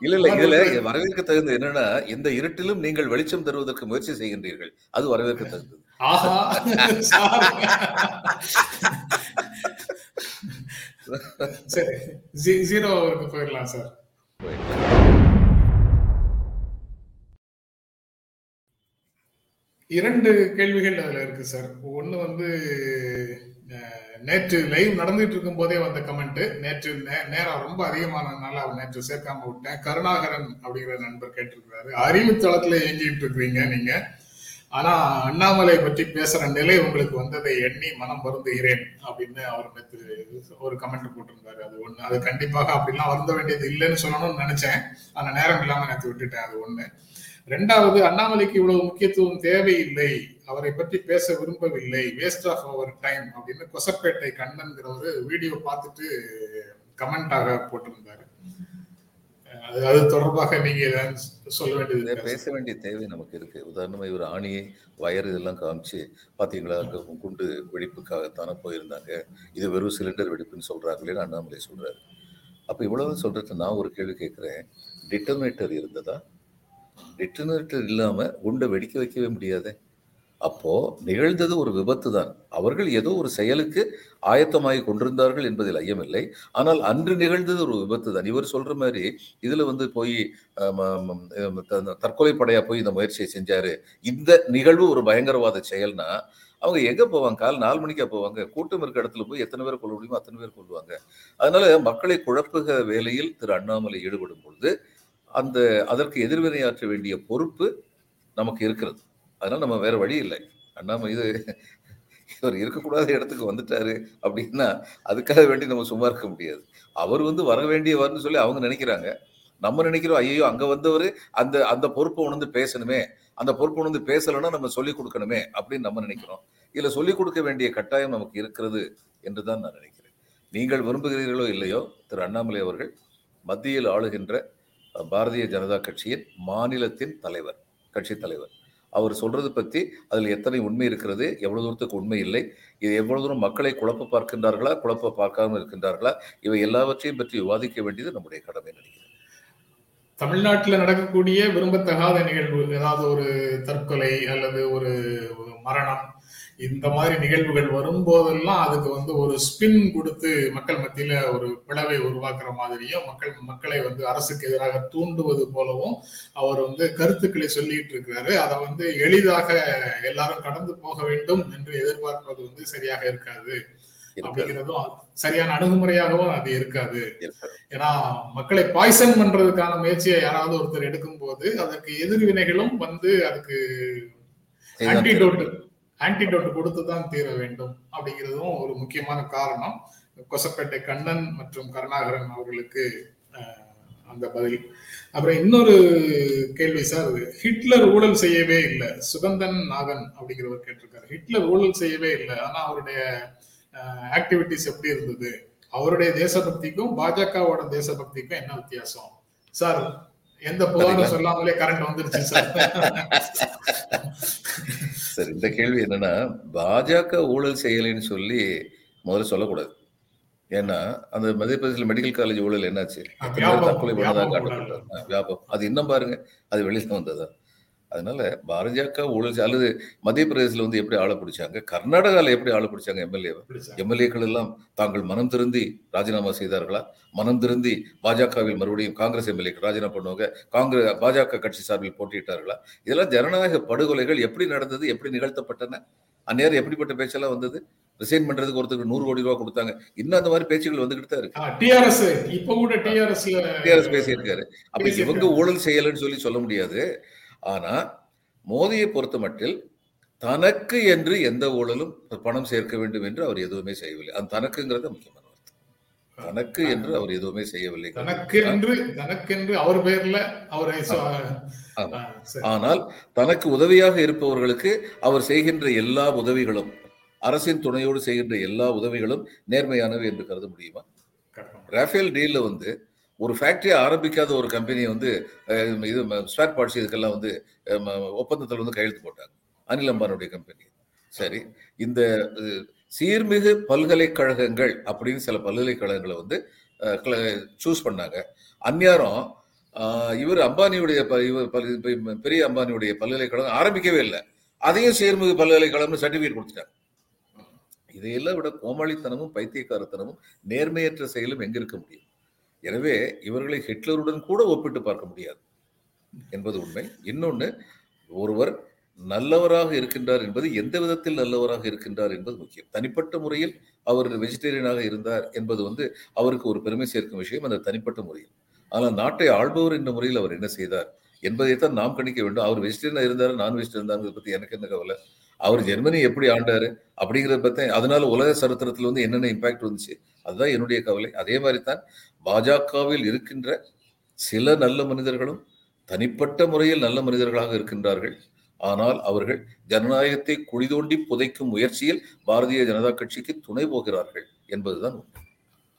இல்ல இல்ல இதுல வரவேற்க தகுந்தது என்னன்னா இந்த இருட்டிலும் நீங்கள் வெளிச்சம் தருவதற்கு முயற்சி செய்கின்றீர்கள். அது வரவேற்க தகுந்தது. ஆஹா சார். சரி ஜீ- ஜீரோ அவருக்கு போயிடலாம். இரண்டு கேள்விகள் அதுல இருக்கு சார் ஒன்னு வந்து நேற்று லைவ் நடந்துட்டு இருக்கும் போதே வந்த கமெண்ட் நேற்று நேரம் ரொம்ப அதிகமானதுனால அவர் நேற்று சேர்க்காம விட்டேன். கருணாகரன் அப்படிங்கிற நண்பர் கேட்டிருக்கிறாரு. அறிவு தளத்துல இயங்கிட்டு இருக்கிறீங்க நீங்க. ஆனா அண்ணாமலை பற்றி பேசுற நிலை உங்களுக்கு வந்ததை எண்ணி மனம் வருந்துகிறேன் அப்படின்னு அவர் நேற்று ஒரு கமெண்ட் போட்டிருந்தாரு. அது ஒண்ணு. அது கண்டிப்பாக அப்படிலாம் வருந்த வேண்டியது இல்லைன்னு சொல்லணும்னு நினைச்சேன். ஆனா நேரம் இல்லாம நேற்று விட்டுட்டேன். அது ஒண்ணு. ரெண்டாவது அண்ணாமலைக்கு இவ்வளவு முக்கியத்துவம் தேவையில்லை. அவரை பற்றி பேச விரும்பவில்லை. வேஸ்ட் ஆஃப் அவர் டைம் அப்படின்னு கொசப்பேட்டை கண்ணன்கிற ஒரு வீடியோ பார்த்துட்டு கமெண்டாக போட்டிருந்தாரு. அது அது தொடர்பாக நீங்க சொல்ல வேண்டியது? பேச வேண்டிய தேவை நமக்கு இருக்கு. உதாரணமா இவர் ஆணியை வயர் இதெல்லாம் காமிச்சு பாத்தீங்களா குண்டு வெடிப்புக்காகத்தானே போயிருந்தாங்க. இது வெறும் சிலிண்டர் வெடிப்புன்னு சொல்றாங்களேன்னு அண்ணாமலை சொல்றாரு. அப்ப இவ்வளவு சொல்றது நான் ஒரு கேள்வி கேட்கிறேன். டிட்டர்மினேட்டர் இருந்ததா? டெட்டினேட்டர் இல்லாமல் குண்டை வெடிக்க வைக்கவே முடியாது? அப்போது நிகழ்ந்தது ஒரு விபத்து தான் அவர்கள் ஏதோ ஒரு செயலுக்கு ஆயத்தமாகி கொண்டிருந்தார்கள் என்பதில் ஐயமில்லை. ஆனால் அன்று நிகழ்ந்தது ஒரு விபத்து தான் இவர் சொல்கிற மாதிரி இதில் வந்து போய் த- தற்கொலை படையாக போய் இந்த முயற்சியை செஞ்சார். இந்த நிகழ்வு ஒரு பயங்கரவாத செயல்னா அவங்க எங்கே போவாங்க? கால் நாலு மணிக்கா போவாங்க? கூட்டம் இருக்க இடத்துல போய் எத்தனை பேர் கொள்ள முடியுமோ அத்தனை பேர் கொள்வாங்க அதனால மக்களை குழப்புக வேலையில் திரு அண்ணாமலை ஈடுபடும் பொழுது அந்த அதற்கு எதிர்வினையாற்ற வேண்டிய பொறுப்பு நமக்கு இருக்கிறது. அதனால் நம்ம வேறு வழி இல்லை. அண்ணாமலை இது இவர் இருக்கக்கூடாத இடத்துக்கு வந்துட்டாரு அப்படின்னா அதுக்காக வேண்டி நம்ம சும்மா இருக்க முடியாது. அவர் வந்து வர வேண்டியவர்னு சொல்லி அவங்க நினைக்கிறாங்க. நம்ம நினைக்கிறோம் ஐயோ அங்கே வந்தவர் அந்த அந்த பொறுப்பை உணர்ந்து பேசணுமே அந்த பொறுப்பு உணர்ந்து பேசலைன்னா நம்ம சொல்லிக் கொடுக்கணுமே அப்படின்னு நம்ம நினைக்கிறோம். இதில் சொல்லிக் கொடுக்க வேண்டிய கட்டாயம் நமக்கு இருக்கிறது என்று தான் நான் நினைக்கிறேன். நீங்கள் விரும்புகிறீர்களோ இல்லையோ திரு அண்ணாமலை அவர்கள் மத்தியில் ஆளுகின்ற பாரதிய ஜனதா கட்சியின் மாநிலத்தின் தலைவர் கட்சி தலைவர். அவர் சொல்றது பத்தி அதில் எத்தனை உண்மை இருக்கிறது எவ்வளவு தூரத்துக்கு உண்மை இல்லை இது எவ்வளவு தூரம் மக்களை குழப்ப பார்க்கின்றார்களா குழப்ப பார்க்காமல் இருக்கின்றார்களா இவை எல்லாவற்றையும் பற்றி விவாதிக்க வேண்டியது நம்முடைய கடமை நினைக்கிறேன். தமிழ்நாட்டில் நடக்கக்கூடிய விரும்பத்தகாத நிகழ்வு ஏதாவது ஒரு தற்கொலை அல்லது ஒரு மரணம் இந்த மாதிரி நிகழ்வுகள் வரும்போதெல்லாம் அதுக்கு வந்து ஒரு ஸ்பின் கொடுத்து மக்கள் மத்தியில ஒரு பிளவை உருவாக்குற மாதிரியும் மக்கள் மக்களை வந்து அரசுக்கு எதிராக தூண்டுவது போலவும் அவர் வந்து கருத்துக்களை சொல்லிட்டு இருக்கிறாரு. அதை வந்து எளிதாக எல்லாரும் கடந்து போக வேண்டும் என்று எதிர்பார்ப்பது வந்து சரியாக இருக்காது அப்படிங்கிறதும் சரியான அணுகுமுறையாகவும் அது இருக்காது. ஏன்னா மக்களை பாய்சன் பண்றதுக்கான முயற்சியை யாராவது ஒருத்தர் எடுக்கும்போது அதற்கு எதிர்வினைகளும் வந்து அதுக்கு ஆன்டிடோட் ஆன்டிடோட் கொடுத்து தான் தீர வேண்டும் அப்படிங்கிறதும் ஒரு முக்கியமான காரணம். கொசப்பேட்டை கண்ணன் மற்றும் கருணாகரன் அவர்களுக்கு அந்த பதில். அப்புறம் இன்னொரு கேள்வி சார் ஹிட்லர் ஊழல் செய்யவே இல்லை. சுகந்தன் நாகன் அப்படிங்கிறவர் கேட்டிருக்காரு. ஹிட்லர் ஊழல் செய்யவே இல்லை. ஆனா அவருடைய ஆக்டிவிட்டிஸ் எப்படி இருந்தது? அவருடைய தேசபக்திக்கும் பாஜகவோட தேசபக்திக்கும் என்ன வித்தியாசம்? சார் எந்த புகாரும்? சொல்லாமலே கரண்ட் வந்துருச்சு சார். சரி இந்த கேள்வி என்னன்னா பாஜக ஊழல் செய்யலைன்னு சொல்லி முதல்ல சொல்லக்கூடாது. ஏன்னா அந்த மத்திய பிரதேசல மெடிக்கல் காலேஜ் ஊழல் என்னாச்சு? தற்கொலை பண்ணதா வியாபம் காட்டப்பட்டது. வியாபம் அது இன்னும் பாருங்க அது வெளியில வந்ததா. அதனால பாஜக ஊழல் அல்லது மத்திய பிரதேசத்துல வந்து எப்படி ஆளை பிடிச்சாங்க? கர்நாடகால எப்படி ஆளை பிடிச்சாங்க எம்எல்ஏ எம்எல்ஏக்கள் எல்லாம் தாங்கள் மனம் திருந்தி ராஜினாமா செய்தார்களா? மனம் திருந்தி பாஜகவில் மறுபடியும் காங்கிரஸ் எம்எல்ஏக்கள் ராஜினாமா பண்ணுவாங்க. காங்கிரஸ் பாஜக கட்சி சார்பில் போட்டியிட்டார்களா? இதெல்லாம் ஜனநாயக படுகொலைகள் எப்படி நடந்தது? எப்படி நிகழ்த்தப்பட்டன? அந்நேரம் எப்படிப்பட்ட பேச்செல்லாம் வந்தது? ரிசைன் பண்றதுக்கு ஒருத்தருக்கு நூறு கோடி ரூபாய் கொடுத்தாங்க. இன்னும் அந்த மாதிரி பேச்சுகள் வந்துகிட்டு தான் இருக்கு. டிஆர்எஸ் இப்ப கூட டிஆர்எஸ்ல டிஆர்எஸ் பேசியிருக்காரு. அப்ப. இவங்க ஊழல் செய்யலைன்னு சொல்லி சொல்ல முடியாது. ஆனா மோதியை பொறுத்த மட்டில் தனக்கு என்று எந்த ஊழலும் பணம் சேர்க்க வேண்டும் என்று அவர் எதுவுமே செய்யவில்லை அந்த தனக்குங்கிறது முக்கியமான தனக்கு என்று அவர் எதுவுமே செய்யவில்லை தனக்கென்று தனக்கென்று அவர் பேர்ல அவரை. ஆ, சரி. ஆனால் தனக்கு உதவியாக இருப்பவர்களுக்கு அவர் செய்கின்ற எல்லா உதவிகளும் அரசின் துணையோடு செய்கின்ற எல்லா உதவிகளும் நேர்மையானவை என்று கருத முடியுமா. ராஃபேல் டீல்ல வந்து ஒரு ஃபேக்டரியை ஆரம்பிக்காத ஒரு கம்பெனி வந்து இது ஸ்பேர் பார்ட்ஸ் இதுக்கெல்லாம் வந்து ஒப்பந்தத்தில் வந்து கையெழுத்து போட்டாங்க. அனில் அம்பானுடைய கம்பெனி சரி. இந்த சீர்மிகு பல்கலைக்கழகங்கள் அப்படின்னு சில பல்கலைக்கழகங்களை வந்து சூஸ் பண்ணாங்க. அந்நேரம் இவர் அம்பானியுடைய ப- இவர் பெரிய அம்பானியுடைய பல்கலைக்கழகம் ஆரம்பிக்கவே இல்லை. அதையும் சீர்மிகு பல்கலைக்கழகம்னு சர்டிஃபிகேட் கொடுத்துட்டாங்க. இதையெல்லாம் விட கோமாளித்தனமும் பைத்தியக்காரத்தனமும் நேர்மையற்ற செயலும் எங்க இருக்க முடியும்? எனவே இவர்களை ஹிட்லருடன் கூட ஒப்பிட்டு பார்க்க முடியாது என்பது உண்மை. இன்னொன்று ஒருவர் நல்லவராக இருக்கின்றார் என்பது எந்த விதத்தில் நல்லவராக இருக்கின்றார் என்பது முக்கியம். தனிப்பட்ட முறையில் அவர் வெஜிடேரியனாக இருந்தார் என்பது வந்து அவருக்கு ஒரு பெருமை சேர்க்கும் விஷயம் அந்த தனிப்பட்ட முறையில். ஆனால் நாட்டை ஆள்பவர் என்ற முறையில் அவர் என்ன செய்தார் என்பதைத்தான் நாம் கணிக்க வேண்டும். அவர் வெஜிடேரியனாக இருந்தாரு நான் வெஜிடேரியன் இருந்தாருங்கிறத பற்றி எனக்கு என்ன கவலை? அவர் ஜெர்மனி எப்படி ஆண்டாரு அப்படிங்கிறத பற்றி அதனால உலக சரித்திரத்தில் வந்து என்னென்ன இம்பாக்ட் வந்துச்சு? அதுதான் என்னுடைய கவலை. அதே மாதிரி தான் பாஜகவில் இருக்கின்ற சில நல்ல மனிதர்களும் தனிப்பட்ட முறையில் நல்ல மனிதர்களாக இருக்கின்றார்கள். ஆனால் அவர்கள் ஜனநாயகத்தை குழி தோண்டி புதைக்கும் முயற்சியில் பாரதிய ஜனதா கட்சிக்கு துணை போகிறார்கள் என்பதுதான் உண்மை.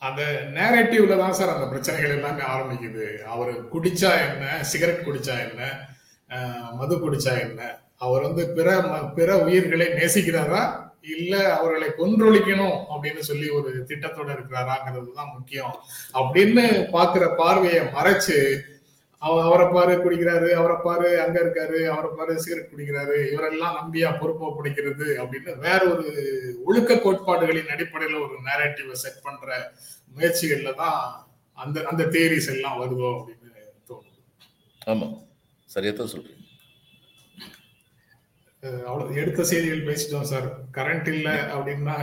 அந்த நேரட்டிவ்ல தான் சார் அந்த பிரச்சனைகள் எல்லாமே ஆரம்பிக்குது. அவர் குடிச்சா என்ன? சிகரெட் குடிச்சா என்ன? மது குடிச்சா என்ன? அவர் வந்து பிற பிற உயிர்களை நேசிக்கிறாரா? இல்ல அவர்களை கொன்றொழிக்கணும் அப்படின்னு சொல்லி ஒரு திட்டத்தோட இருக்கிறாராங்கிறது தான் முக்கியம். அப்படின்னு பாக்குற பார்வையை மறைச்சு அவரை பாரு குடிக்கிறாரு அவரை பாரு அங்க இருக்காரு அவரை பாரு சிகரெட் குடிக்கிறாரு இவரெல்லாம் நம்பியா பொறுப்பை பிடிக்கிறது அப்படின்னு வேற ஒரு ஒழுக்க கோட்பாடுகளின் அடிப்படையில ஒரு நேரட்டிவை செட் பண்ற முயற்சிகள்ல தான் அந்த அந்த தேரிஸ் எல்லாம் வருதோ அப்படின்னு தோணுது. ஆமா. சரியாத்தான் சொல்றீங்க. அவ்வளவு எடுத்த செய்திகள் பேசிட்டோம் சார். கரண்ட் இல்ல அப்படின்னா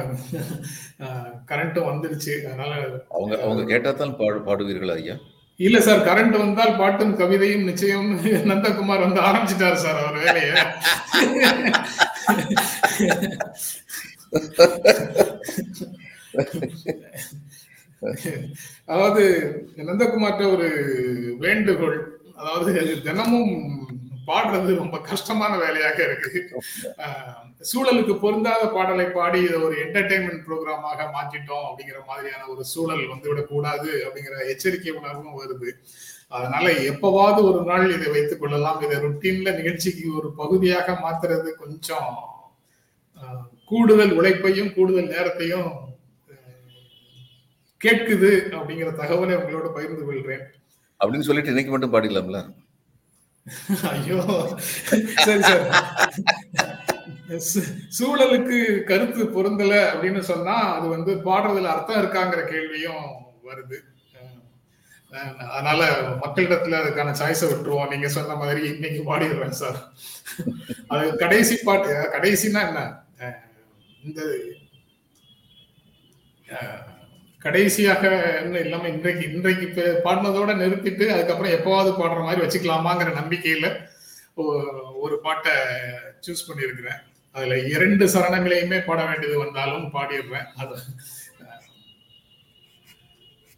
கரண்ட்டும் வந்துருச்சு. அதனால அவங்க அவங்க கேட்டா தான் பாடு பாடுவீர்களா ஐயா? இல்ல சார் கரண்ட் வந்தால் பாட்டும் கவிதையும் நிச்சயம். நந்தகுமார் வந்து ஆரம்பிச்சிட்டாரு சார் அவர் வேலைய. அதாவது நந்தகுமார்ட்ட ஒரு வேண்டுகோள். அதாவது தினமும் பாடுறது ரொம்ப கஷ்டமான வேலையாக இருக்கு சூழலுக்கு பொருந்தாத பாடலை பாடி இதை ஒரு என்டர்டைன்மெண்ட் ப்ரோக்ராமாக மாற்றிட்டோம் அப்படிங்கிற மாதிரியான ஒரு சூழல் வந்து விடக்கூடாது அப்படிங்கிற எச்சரிக்கை உணர்வும் வருது. அதனால எப்பவாவது ஒரு நாள் இதை வைத்துக் கொள்ளலாம். இதை ருட்டீன்ல நிகழ்ச்சிக்கு ஒரு பகுதியாக மாத்துறது கொஞ்சம் கூடுதல் உழைப்பையும் கூடுதல் நேரத்தையும் கேட்குது அப்படிங்கிற தகவலை உங்களோட பகிர்ந்து கொள்றேன் அப்படின்னு சொல்லிட்டு இன்னைக்கு மட்டும் பாடிடலாம்ல? ஐயோ. சரி சார். சூழலுக்கு கருத்து பொருந்தல அப்படின்னு சொன்னா அது வந்து பாடுறதுல அர்த்தம் இருக்காங்கிற கேள்வியும் வருது. அதனால மக்களிடத்துல அதுக்கான சாய்ஸை விட்டுருவோம். நீங்க சொன்ன மாதிரி இன்னைக்கு பாடிடுறேன் சார் அது கடைசி பாட்டு கடைசினா என்ன? இந்த கடைசியாக என்ன இல்லாம இன்றைக்கு இன்றைக்கு பாடினதோட நிறுத்திட்டு அதுக்கப்புறம் எப்பவாவது பாடுற மாதிரி வச்சுக்கலாமாங்கிற நம்பிக்கையில ஒரு பாட்டை சூஸ் பண்ணியிருக்கிறேன். அதுல இரண்டு சரணங்களையுமே பாட வேண்டியது வந்தாலும் பாடிடுறேன். அது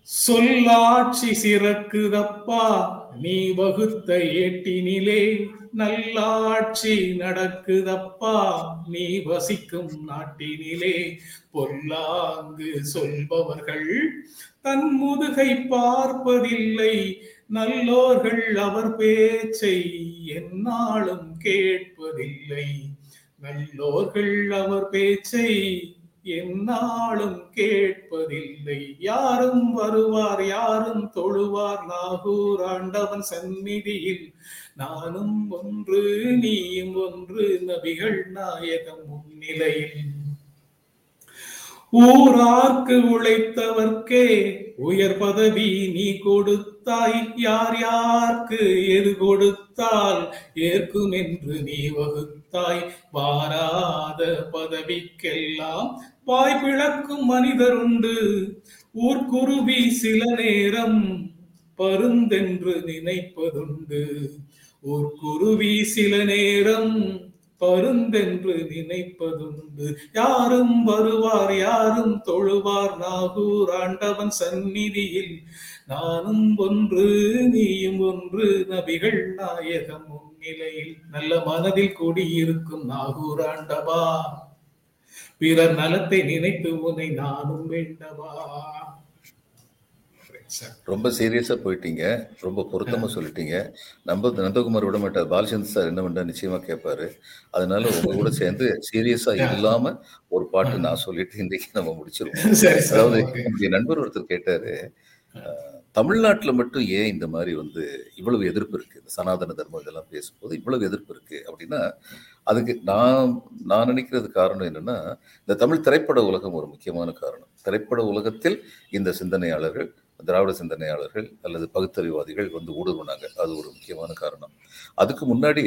சொல்லாட்சி சிறக்குதப்பா நீ வகுத்த ஏட்டினிலே நல்லாட்சி நடக்குதப்பா. நீ வசிக்கும் நாட்டினிலே பொல்லாங்கு சொல்பவர்கள் தன் முதுகை பார்ப்பதில்லை. நல்லோர்கள் அவர் பேச்சை எந்நாளும் கேட்பதில்லை. நல்லோர்கள் அவர் பேச்சை என்னாலும் கேட்பதில்லை. யாரும் வருவார் யாரும் தொழுவார். நாகூர் ஆண்டவன் சந்நிதியில் நானும் ஒன்று நீயும் ஒன்று நபிகள் நாயகம் முன்னிலையில். ஊரார்க்கு உழைத்தவர்க்கே உயர் பதவி நீ கொடுத்தாய். யார் யார்க்கு எது கொடுத்தால் ஏற்கும் என்று நீ வகுத்தாய். வாராத பதவிக்கெல்லாம் பாய் பிளக்கும் மனிதருண்டு. ஊர்க்குருவி சில நேரம் பருந்தென்று நினைப்பதுண்டு. ஊர்க்குருவி சில நேரம் பருந்தென்று நினைப்பதுண்டு. யாரும் வருவார் யாரும் தொழுவார். நாகூர் ஆண்டவன் சந்நிதியில் நானும் ஒன்று நீயும் ஒன்று. நபிகள் நாயகம் முன்னிலையில் நல்ல மனதில் கூடியிருக்கும் நாகூர் ஆண்டவா. பிறர் நலத்தை நினைத்து உன்னை நானும் வேண்டவா ரொம்ப சீரியஸா போயிட்டீங்க. ரொம்ப பொருத்தமா சொல்லிட்டீங்க. நம்ம நந்தகுமார் விட மாட்டார். பாலச்சந்திர சார் என்ன பண்றா நிச்சயமா கேட்பாரு. அதனால உங்க கூட சேர்ந்து சீரியஸா இல்லாம ஒரு பாட்டு நான் சொல்லிட்டு இன்னைக்கு நம்ம முடிச்சிருவோம். சரி சார் அதாவது. என்னுடைய நண்பர் ஒருத்தர் கேட்டாரு தமிழ்நாட்டுல மட்டும் ஏன் இந்த மாதிரி வந்து இவ்வளவு எதிர்ப்பு இருக்கு? இந்த சனாதன தர்மம் இதெல்லாம் பேசும்போது இவ்வளவு எதிர்ப்பு இருக்கு? அப்படின்னா அதுக்கு நான் நான் நினைக்கிறது காரணம் என்னன்னா இந்த தமிழ் திரைப்பட உலகம் ஒரு முக்கியமான காரணம். திரைப்பட உலகத்தில் இந்த சிந்தனையாளர்கள் திராவிட சிந்தனையாளர்கள் அல்லது பகுத்தறிவாதிகள் வந்து ஊடுருவினாங்க. அது ஒரு முக்கியமான காரணம். அதுக்கு முன்னாடி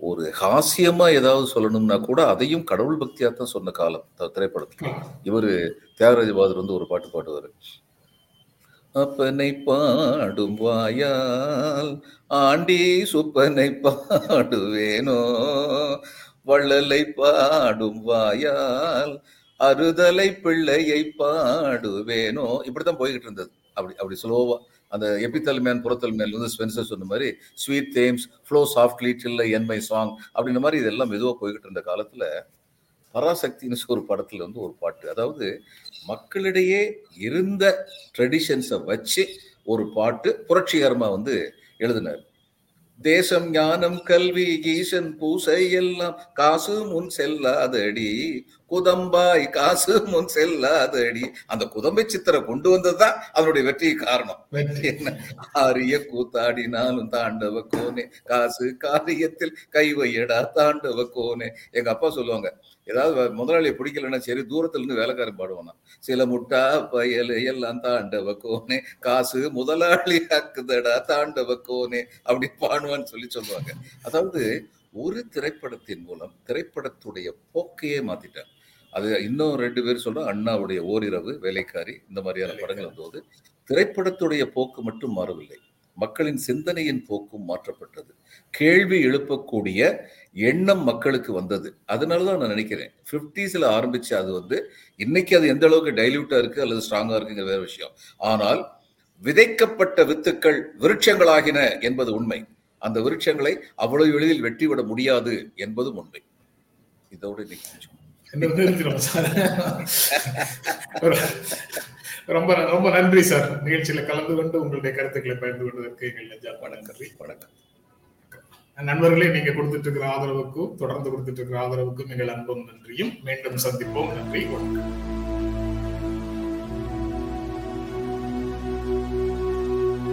ஒரு ஹாஸ்யமா ஏதாவது சொல்லணும்னா கூட அதையும் கடவுள் பக்தியா தான் சொன்ன காலம் திரைப்படத்துல. இவரு தியாகராஜ பாதர் வந்து ஒரு பாட்டு பாடுவாரு. அப்பனை பாடும் வாயால் ஆண்டி சுப்பனை பாடுவேனோ? வள்ளலை பாடும் வாயால் அறுதலை பிள்ளையை பாடுவேனோ? இப்படித்தான் போய்கிட்டு இருந்தது. அப்படி அப்படி ஸ்லோவா அந்த எபித்தல் மேன் புறத்தல் மேன் வந்து ஸ்பென்சர் சொன்ன மாதிரி sweet Thames flow softly till I end my song அப்படின்ற மாதிரி இதெல்லாம் மெதுவாக போய்கிட்டு இருந்த காலத்துல பராசக்தின்னு ஒரு படத்துல வந்து ஒரு பாட்டு. அதாவது மக்களிடையே இருந்த ட்ரெடிஷன்ஸை வச்சு ஒரு பாட்டு புரட்சிகரமா வந்து எழுதினார். தேசம் ஞானம் கல்வி ஈசன் பூசை எல்லாம் காசு முன் செல்லாதடி. குதம்பாய் காசு முன் செல்லாதடி. அந்த குதம்பை சித்திரை கொண்டு வந்ததுதான் அதனுடைய வெற்றி காரணம். வெற்றி. என்ன? ஆரிய கூத்தாடினாலும் தாண்டவ கோனே. காசு காரியத்தில் கை வையடா தாண்டவ கோனே. எங்க அப்பா சொல்லுவாங்க ஏதாவது முதலாளியை பிடிக்கலன்னா சரி தூரத்துல இருந்து வேலைக்காரன் பாடுவானா சில முட்டா பயல் எல்லாம் தாண்டவ கோனே காசு முதலாளி ஆக்குதடா தாண்டவ கோனே அப்படி பாடுவான்னு சொல்லி சொல்லுவாங்க. அதாவது ஒரு திரைப்படத்தின் மூலம் திரைப்படத்துடைய போக்கையே மாத்திட்டாங்க அது இன்னும் ரெண்டு பேர் சொல்றோம். அண்ணாவுடைய ஓரிரவு வேலைக்காரி இந்த மாதிரியான படங்கள் வந்தபோது திரைப்படத்துடைய போக்கு மட்டும் மாறவில்லை. மக்களின் சிந்தனையின் போக்கும் மாற்றப்பட்டது. கேள்வி எழுப்பக்கூடிய எண்ணம் மக்களுக்கு வந்தது. அதனால தான் நான் நினைக்கிறேன். ஃபிஃப்டிஸில் ஆரம்பிச்சு அது வந்து இன்னைக்கு அது எந்த அளவுக்கு டைல்யூட்டா இருக்கு அல்லது ஸ்ட்ராங்கா இருக்குங்கிற வேற விஷயம். ஆனால் விதைக்கப்பட்ட வித்துக்கள் விருட்சங்களாகின என்பது உண்மை. அந்த விருட்சங்களை அவ்வளவு எளிதில் வெட்டிவிட முடியாது என்பதும் உண்மை. இதோட இன்னைக்கு ரொம்ப ரொம்ப நன்றி சார். நிகழ்ச்சியில கலந்து கொண்டு உங்களுடைய கருத்துக்களை பகிர்ந்து கொண்டதற்கு எங்கள் நெஞ்சார்ந்த நன்றி. வணக்கம். நண்பர்களே நீங்க கொடுத்துட்டு இருக்கிற ஆதரவுக்கும் தொடர்ந்து கொடுத்துட்டு இருக்கிற ஆதரவுக்கும் எங்கள் அன்பும் நன்றியும். மீண்டும் சந்திப்போம். நன்றி. வணக்கம்.